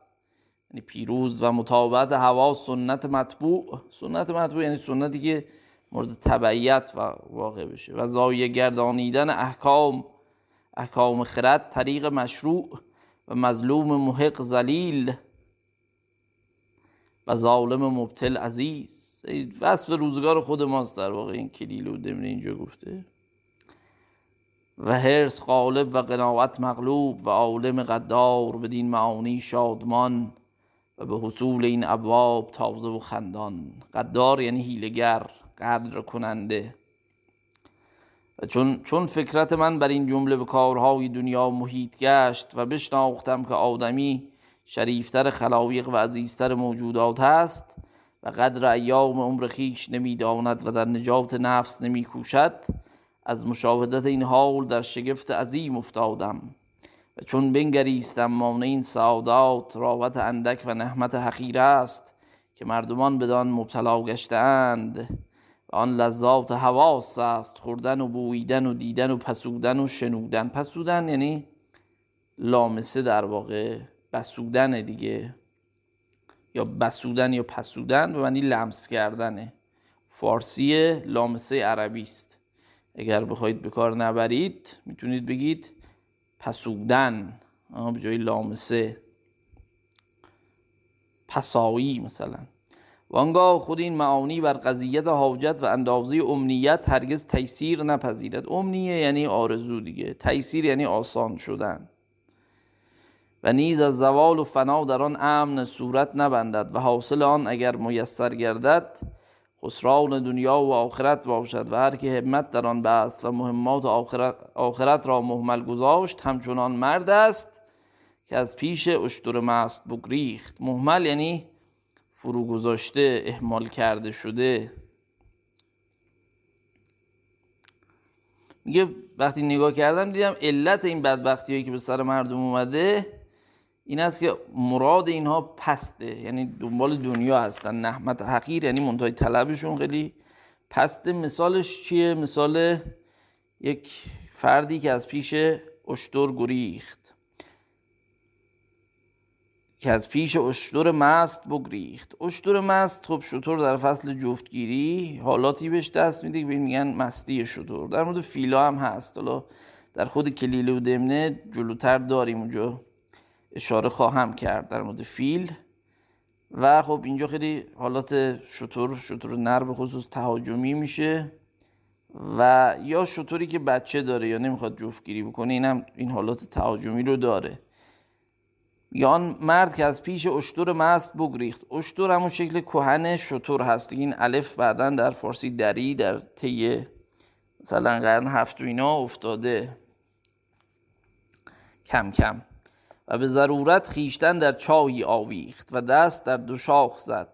پیروز و مطابقت هوا سنت مطبوع. سنت مطبوع یعنی سنتی که مورد تبعیت و واقع بشه. و زایه گردانیدن احکام احکام خرد طریق مشروع و مظلوم محق زلیل و ظالم مبتل عزیز. وصف روزگار خود ماست در واقع این کلیل و دمنی اینجا گفته. و هرس غالب و قناعت مغلوب و عالم قدار بدین معانی شادمان. و به حصول این ابواب تازه و خندان. قدار یعنی هیلگر قدر کننده. و چون, چون فکرت من بر این جمله به کارهای دنیا محیط گشت و بشناختم که آدمی شریفتر خلایق و عزیزتر موجودات است و قدر ایام عمر خیش نمی‌داند و در نجات نفس نمی کوشد از مشاهدت این حال در شگفت عظیم افتادم. و چون بنگریستم مانع این سعادات راوت اندک و نحمت حقیر است که مردمان بدان مبتلا گشتند و آن لذات حواس است خوردن و بویدن و دیدن و پسودن و شنودن. پسودن یعنی لامسه در واقع بسودن دیگه. یا بسودن یا پسودن به معنی لمس کردنه. فارسی لامسه عربی است. اگر بخواید به کار نبرید می‌تونید بگید پسودن به جای لامسه. پسایی مثلا. وانگاه خود این معانی بر قضیت حاجت و اندازه امنیت هرگز تیسیر نپذیرد. امنیه یعنی آرزو دیگه. تیسیر یعنی آسان شدن. و نیز از زوال و فنا در آن امن صورت نبندد و حاصل آن اگر میسر گردد خسران دنیا و آخرت باشد و هر که همت در آن بست و مهمات آخرت, آخرت را محمل گذاشت همچنان مرد است که از پیش اشتر مست بگریخت. محمل یعنی فرو گذاشته اهمال کرده شده. میگه وقتی نگاه کردم دیدم علت این بدبختی هایی که به سر مردم اومده این است که مراد اینها پسته یعنی دنبال دنیا هستن. نحمت حقیر یعنی منتهای طلبشون خیلی پسته. مثالش چیه؟ مثال یک فردی که از پیش اشتر گریخت. که از پیش اشتر مست بگریخت. اشتر مست خب شطور در فصل جفتگیری حالاتی بهش دست میده که میگن مستی شطور در مورد فیلا هم هست. حالا در خود کلیله و دمنه جلوتر داریم اونجا. اشاره خواهم کرد در مورد فیل. و خب اینجا خیلی حالات شطور شطور نر به خصوص تهاجمی میشه. و یا شطوری که بچه داره یا نمی‌خواد جفتگیری بکنه اینم این حالات تهاجمی رو داره. یا آن مرد که از پیش اشتر مست بگریخت. اشتر همون شکل کهن شطور هست. این الف بعدا در فارسی دری در طی مثلا قرن هفت و اینا افتاده. کم کم. و به ضرورت خیشتن در چاهی آویخت و دست در دو شاخ زد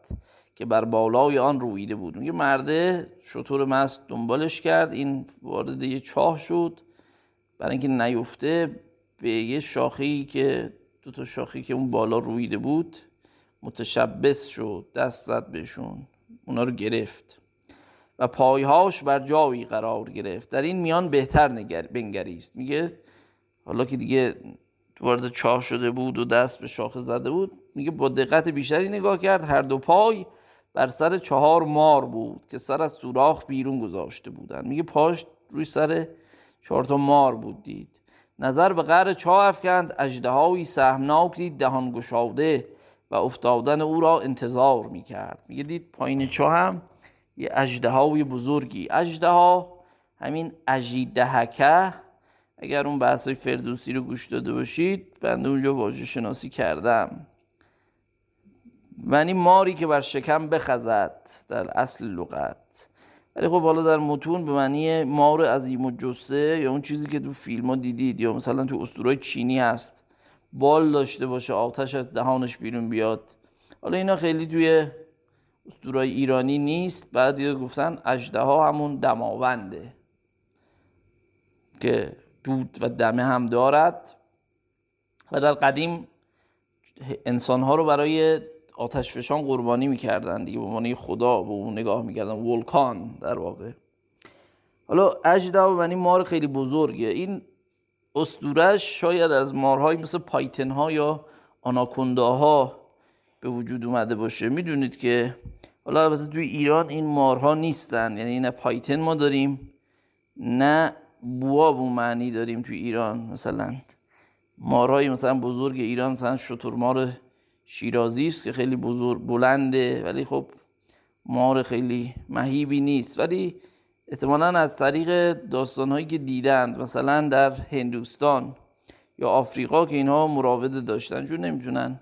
که بر بالای آن رویده بود. میگه مرده شطور مست دنبالش کرد. این وارد یه چاه شد. برای اینکه نیفته به یه شاخی که دو تا شاخی که اون بالا رویده بود متشبس شد. دست زد بهشون. اونا رو گرفت و پایهاش بر جایی قرار گرفت. در این میان بهتر نگر بنگریست. میگه حالا که دیگه وارد چاه شده بود و دست به شاخه زده بود میگه با دقت بیشتری نگاه کرد هر دو پای بر سر چهار مار بود که سر از سوراخ بیرون گذاشته بودن. میگه پاش روی سر چهار تا مار بود دید. نظر به قهر چاه افکند اژدهایی سهمناک دید دهان گشاده و افتادن او را انتظار می‌کرد. میگه دید پایین چاه هم یه اژدهای بزرگی. اژدها همین اژیدهکه اگر اون بحثای فردوسی رو گوش داده باشید بنده اونجا واژه شناسی کردم. یعنی ماری که بر شکم بخزد در اصل لغت. ولی خب حالا در متون به معنی مار عظیم و جسه یا اون چیزی که تو فیلم ها دیدید یا مثلا تو اسطورهای چینی هست بال داشته باشه آتش از دهانش بیرون بیاد. حالا اینا خیلی توی اسطورهای ایرانی نیست. بعد گفتن اجده ها همون دماونده که دود و دمه هم دارد. و در قدیم انسانها رو برای آتش فشان قربانی می‌کردن دیگه به معنی خدا به اون نگاه می‌کردن. ولکان در واقع. حالا اجدا و مار خیلی بزرگه. این استورش شاید از مارهایی مثل پایتن ها یا آناکونداها به وجود اومده باشه. می‌دونید که حالا البته توی ایران این مارها نیستن. یعنی نه پایتن ما داریم نه بواب اون معنی داریم توی ایران مثلا مارهای مثلا بزرگ ایران مثلا مار شیرازی است که خیلی بزرگ بلنده ولی خب مار خیلی مهیبی نیست. ولی احتمالا از طریق داستانهایی که دیدند مثلا در هندوستان یا آفریقا که اینها مراوده داشتن چون نمی‌تونن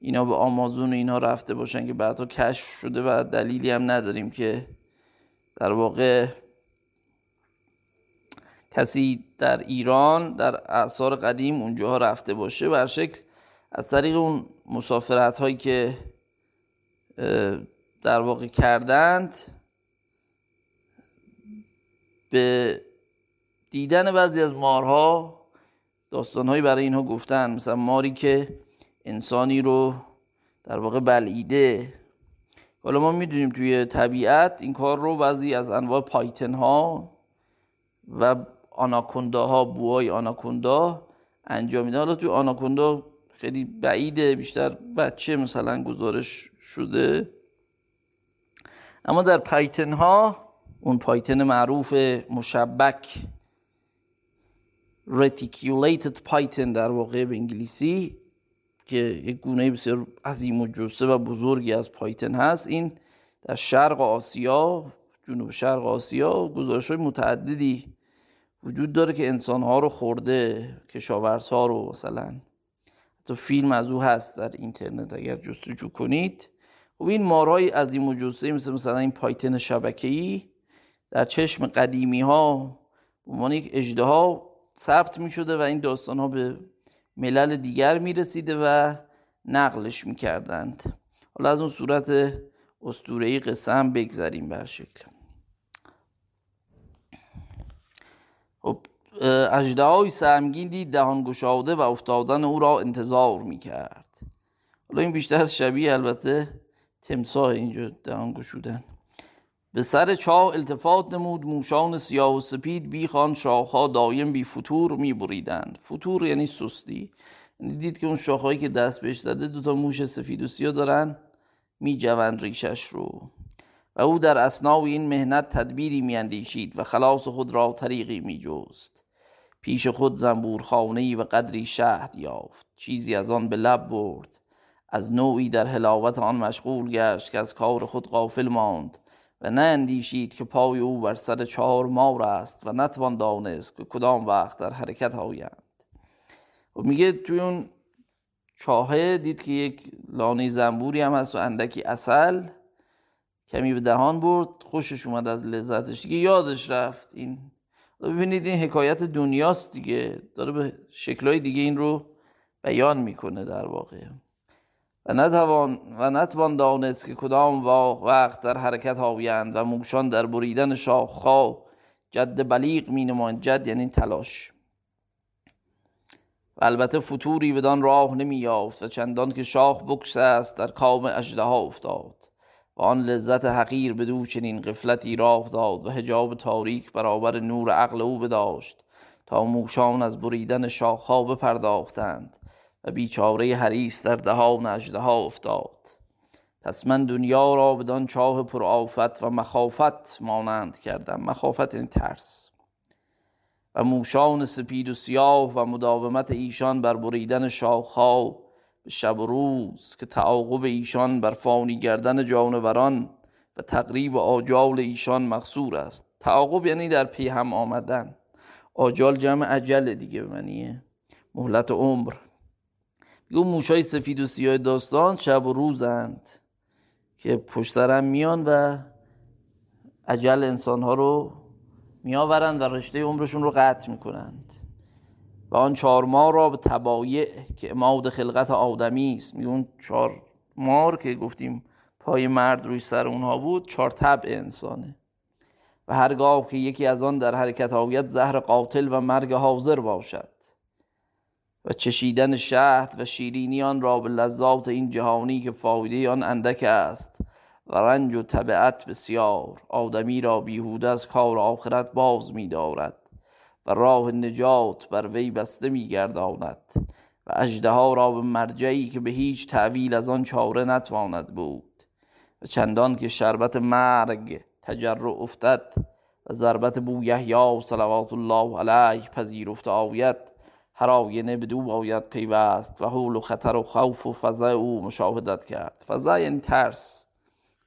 اینا به آمازون و اینها رفته باشن که بعدها کشف شده و دلیلی هم نداریم که در واقع کسی در ایران در اعثار قدیم اونجاها رفته باشه بر شکل از طریق اون مسافرت هایی که در واقع کردند به دیدن بعضی از مارها داستانهایی برای اینها گفتن. مثلا ماری که انسانی رو در واقع بلعیده. حالا ما می‌دونیم توی طبیعت این کار رو بعضی از انواع پایتن ها و آناکوندا ها بوهای آناکوندا انجام میدن. حالا توی آناکوندا خیلی بعیده بیشتر بچه مثلا گزارش شده. اما در python ها اون python معروف مشبک reticulated python در واقع به انگلیسی که یک گونه بسیار عظیم الجثه و بزرگی از python هست. این در شرق آسیا جنوب شرق آسیا گزارش های متعددی وجود داره که انسان ها رو خورده کشاورز ها رو مثلا. حتی فیلم از او هست در اینترنت اگر جستجو کنید. خب این مارهای عظیم و جسه مثل مثلا این پایتن شبکه‌ای در چشم قدیمی ها به عنوان یک اجده ثبت می شده و این داستان ها به ملل دیگر می رسیده و نقلش می کردند حالا از اون صورت استورهی هم بگذاریم بر شکل. خب اجده های سهمگین دید دهان گشاده و افتادن او را انتظار می کرد حالا این بیشتر شبیه البته تمساه اینجا دهان گشودن. به سر چاه التفات نمود موشان سیاه و سپید بیخان شاخها دایم بی فتور می بریدند فتور یعنی سستی. یعنی دید که اون شاخهایی که دست بهش زده دوتا موش سفید و سیاه دارن می جوند ریشش رو. و او در اسناو این مهنت تدبیری می اندیشید و خلاص خود را طریقی می جوست پیش خود زنبور خانهی و قدری شهد یافت. چیزی از آن به لب برد. از نوعی در حلاوت آن مشغول گشت که از کار خود غافل ماند و نه اندیشید که پای او بر سر چهار مار است و نتوان دانست که کدام وقت در حرکت آیند. و میگه توی اون چاهه دید که یک لانه زنبوری هم هست و اندکی اصل کمی به دهان برد خوشش اومد از لذتش. دیگه یادش رفت این ببینید این حکایت دنیاست دیگه. داره به شکلهای دیگه این رو بیان می‌کنه در واقع. و نتوان و نتوان دانست که کدام وقت در حرکت آویند و موشان در بریدن شاخها جد بلیغ می نمایند جد یعنی تلاش. و البته فتوری بدان راه نمی یافت و چندان که شاخ بکس است در کام ها افتاد. و آن لذت حقیر بدو چنین قفلتی راه داد و هجاب تاریک برابر نور عقل او بداشت تا موشان از بریدن شاخها بپرداختند و بیچاره حریس در دهان ها افتاد. پس من دنیا را بدان چاه پرآفت و مخافت مانند کردم. مخافت این یعنی ترس. و موشان سپید و سیاه و مداومت ایشان بر بریدن شاخها به شب و روز که تعاقب ایشان بر فانی گردن جانوران و تقریب آجال ایشان مخصور است. تعاقب یعنی در پی هم آمدن. آجال جمع عجل دیگه منیه مهلت عمر. اون موشای سفید و سیاه داستان شب و روزند که پشترم میان و عجل انسانها رو میآورند و رشته عمرشون رو قطع می‌کنند. و آن چهار مار را به تبایع که اماد خلقت آدمی است. میگون چهار مار که گفتیم پای مرد روی سر اونها بود چهار طبع انسانه. و هرگاه که یکی از آن در حرکت آوید زهر قاتل و مرگ حاضر باشد. و چشیدن شهد و شیرینی آن را به لذات این جهانی که فایده آن اندک است. و رنج و طبعت بسیار. آدمی را بیهوده از کار آخرت باز می دارد و راه نجات بر وی بسته می گرداند و اجده را به مرجعی که به هیچ تعویل از آن چاره نتواند بود و چندان که شربت مرگ تجرع افتد و ضربت بو یحیی صلوات الله علیه پذیرفته آید هر آینه بدو باید پیوست و حول و خطر و خوف و فضع او مشاهدت کرد. فضع یعنی ترس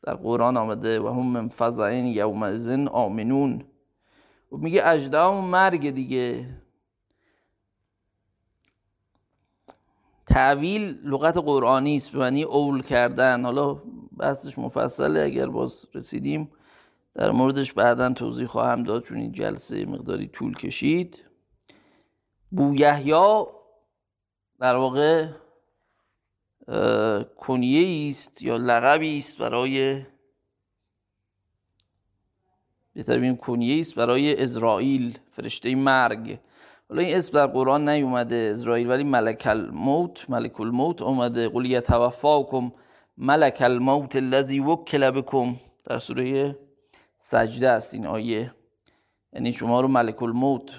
در قرآن آمده و هم من فضعین یومئذ آمنون. میگه اجده و مرگ دیگه. تعویل لغت قرآنی است به معنی اول کردن. حالا بحثش مفصله اگر باز رسیدیم در موردش بعدا توضیح خواهم داد چون این جلسه مقداری طول کشید. بویحیا در واقع کنیه است یا لقبی است برای بهتر بگیم کنیه است برای اسرائیل فرشته مرگ. حالا این اسم در قرآن نیومده اسرائیل ولی ملک الموت ملک الموت اومده. قل یتوفاکم ملک الموت الذی وکل بکم. در سوره سجده است این آیه. یعنی شما رو ملک الموت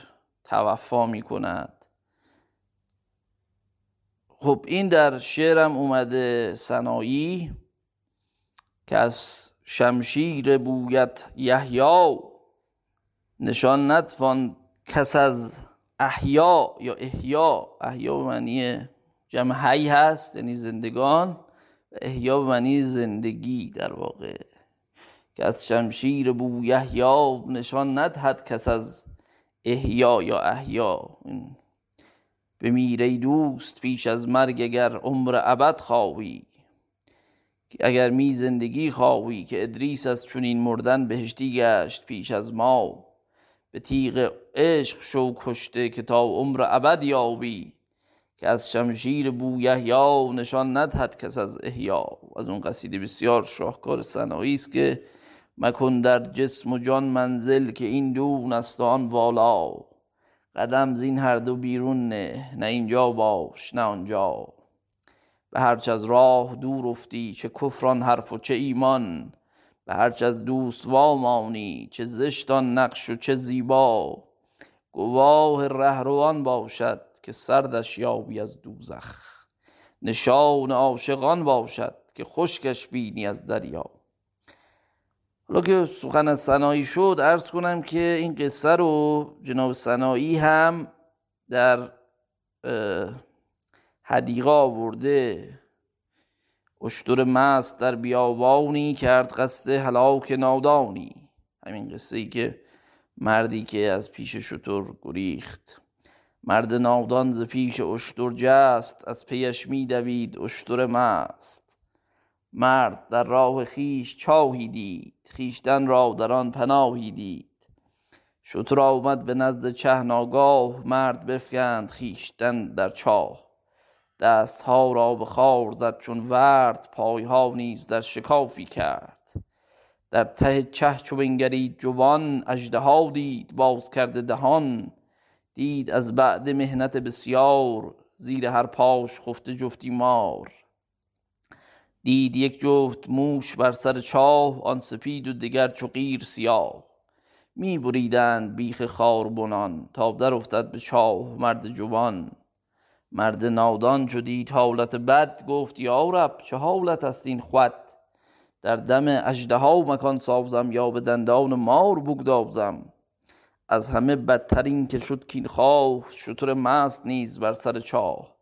توفا می کند خب این در شعرم اومده سنایی که از شمشیر بویت یحیا نشان نتوان کس از احیا یا احیا احیا به معنی جمع حی هست یعنی زندگان. احیا به معنی زندگی در واقع. که از شمشیر بو یحیا نشان ندهد کس از احیا یا احیا بمیره دوست پیش از مرگ اگر عمر ابد خواهی. اگر می زندگی خواهی که ادریس از چنین مردن بهشتی گشت پیش از ما. به تیغ عشق شو کشته که تا عمر ابد یابی که از شمشیر بو یحیا نشان ندهد کس از احیا از اون قصیده بسیار شاهکار سنایی است که مکن در جسم و جان منزل که این دون است آن والا. قدم زین هر دو بیرون نه نه اینجا باش نه آنجا. به هرچ از راه دور افتی چه کفران حرف و چه ایمان. به هرچ از دوست وامانی چه زشتان نقش و چه زیبا. گواه رهروان باشد که سردش یابی از دوزخ. نشان عاشقان باشد که خشکش بینی از دریا. حالا که سخن از سنایی شد ارز کنم که این قصه رو جناب سنایی هم در حدیقه آورده. اشتر مست در بیابانی کرد قصد هلاک نادانی. همین قصه ای که مردی که از پیش شطور گریخت. مرد نادان ز پیش اشتر جست از پیش می دوید اشتر مست. مرد در راه خیش چاهی دید خیشتن را در آن پناهی دید. شتر آمد به نزد چه ناگاه مرد بفکند خیشتن در چاه. دستها را به خار زد چون ورد پایها نیز در شکافی کرد. در ته چه چو بنگرید جوان اژدها دید باز کرده دهان. دید از بعد مهنت بسیار زیر هر پاش خفته جفتی مار. دید یک جفت موش بر سر چاه آن سپید و دگر چو قیر سیاه. می بریدند بیخ خاربنان تا در افتد به چاه مرد جوان. مرد نادان دید حالت بد گفت یا رب چه حالت است این خود در دم اژدها مکان سازم یا به دندان مار بگدازم. از همه بدترین که شد کین خواه شتر مست نیز بر سر چاه.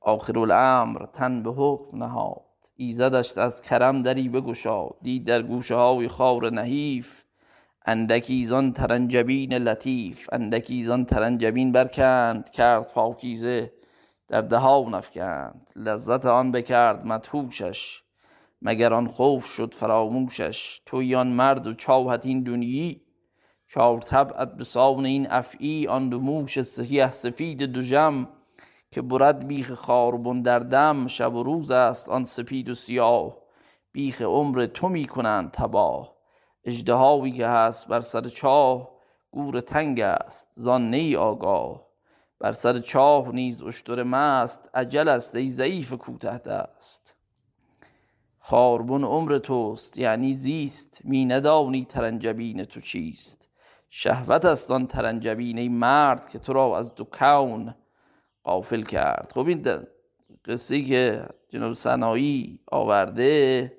آخر الامر تن به حکم نهاد. ایزدش از کرم دری بگشاد. دید در گوشه های خار نحیف اندکی زان ترنجبین لطیف اندکی زان ترنجبین برکند کرد پاکیزه در دهان افکند. لذت آن بکرد مدهوشش مگر آن خوف شد فراموشش. توی آن مرد و چاوت این دنیی چار طبعت به سان این افعی. آن دو موش سیه سفید دو جم که برد بیخ خاربن در دم. شب و روز است آن سپید و سیاه. بیخ عمر تو می کنند تباه. اژدهایی که هست بر سر چاه گور تنگ است زان نی آگاه. بر سر چاه نیز اشتر مست عجل است ای ضعیف کوته دست. خاربن عمر توست یعنی زیست می ندانی ترنجبین تو چیست. شهوت است آن ترنجبین ای مرد که تو را از دو کون قافل کرد. خب این قصه که جناب سنایی آورده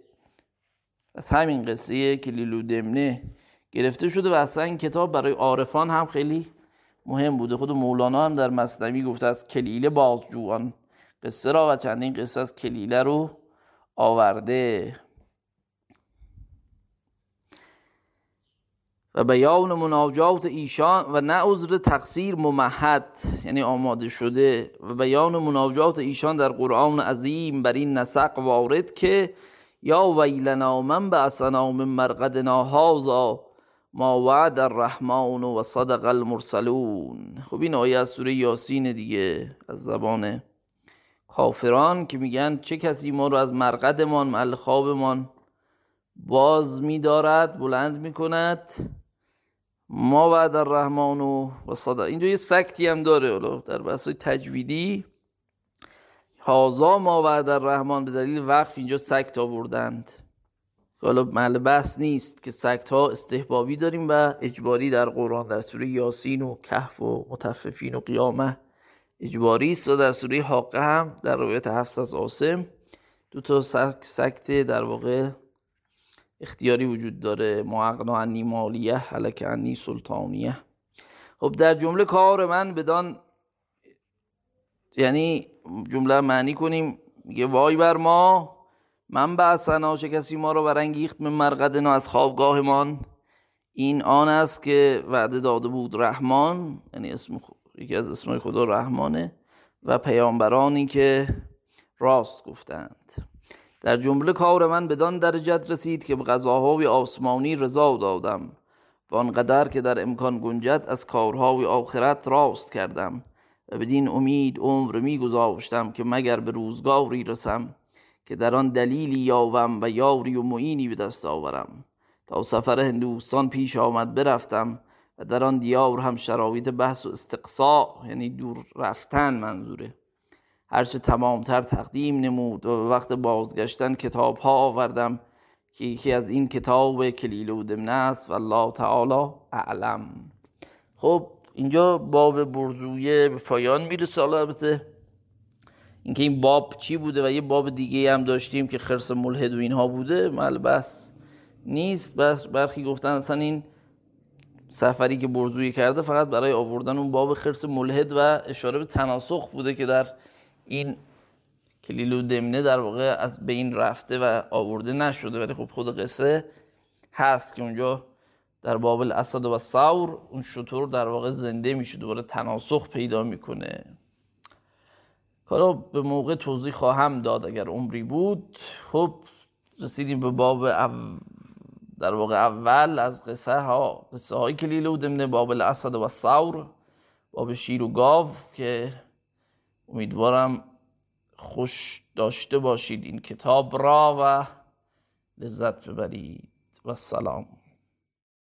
از همین قصه کلیلو دمنه گرفته شده و اصلا این کتاب برای عارفان هم خیلی مهم بوده. خود مولانا هم در مصنوی گفته از کلیله بازجوان قصه را و چندین قصه از کلیله رو آورده. و بیان مناجات ایشان و نه عذر تقصیر ممهد یعنی آماده شده. و بیان مناجات ایشان در قرآن عظیم بر این نسق وارد که یا ویلنا من بعثنا من مرقدنا هذا ما وعد الرحمن و صدق المرسلون. خب این آیه از سوره یاسین دیگه از زبان کافران که میگن چه کسی ما رو از مرقدمان محل خوابمان باز میدارد بلند می‌کند؟ ما وعد الرحمن و صدق. اینجا یه سکتی هم داره در بحث تجویدی هازا ما وعد الرحمن به دلیل وقف اینجا سکت آوردند. حالا محل بحث نیست که سکت ها استحبابی داریم و اجباری در قرآن در سوره یاسین و کهف و متففین و قیامه اجباری است. و در سوره حاقه هم در روایت حفظ از آسم دو تا سکت در واقع اختیاری وجود داره. معقنا انی مالیه حلک انی سلطانیه. خب در جمله کار من بدان یعنی جمله معنی کنیم میگه وای بر ما من بعثنا چه کسی ما رو برانگیخت من مرقدنا از خوابگاهمان. این آن است که وعده داده بود رحمان یعنی اسم یکی از اسمای خدا رحمانه و پیامبرانی که راست گفتند. در جمله کار من بدان درجت رسید که به غذاهای آسمانی رضا دادم و آنقدر که در امکان گنجد از کارهای آخرت راست کردم. بدین امید عمر می گذاشتم که مگر به روزگاری رسم که در آن دلیلی یاوم و یاری و معینی به دست آورم. تا سفر هندوستان پیش آمد برفتم و در آن دیار هم شرایط بحث و استقصا یعنی دور رفتن منظوره. هرچه تمامتر تقدیم نمود و به وقت بازگشتن کتاب ها آوردم که یکی از این کتاب کلیل و دمنه است و الله تعالی اعلم. خب اینجا باب برزویه به پایان می‌رسه. البته اینکه این باب چی بوده و یه باب دیگه هم داشتیم که خرس ملحد و اینها بوده مال بس نیست. بس برخی گفتن اصلا این سفری که برزویی کرده فقط برای آوردن اون باب خرس ملحد و اشاره به تناسخ بوده که در این کلیل و دمنه در واقع از بین رفته و آورده نشده. ولی خب خود قصه هست که اونجا در باب الاسد و ساور اون شطور در واقع زنده میشه دوباره تناسخ پیدا می‌کنه. حالا به موقع توضیح خواهم داد اگر عمری بود. خب رسیدیم به باب در واقع اول از قصه ها قصه های کلیله و دمنه باب الاسد و ساور باب شیر و گاو که امیدوارم خوش داشته باشید این کتاب را و لذت ببرید. و سلام.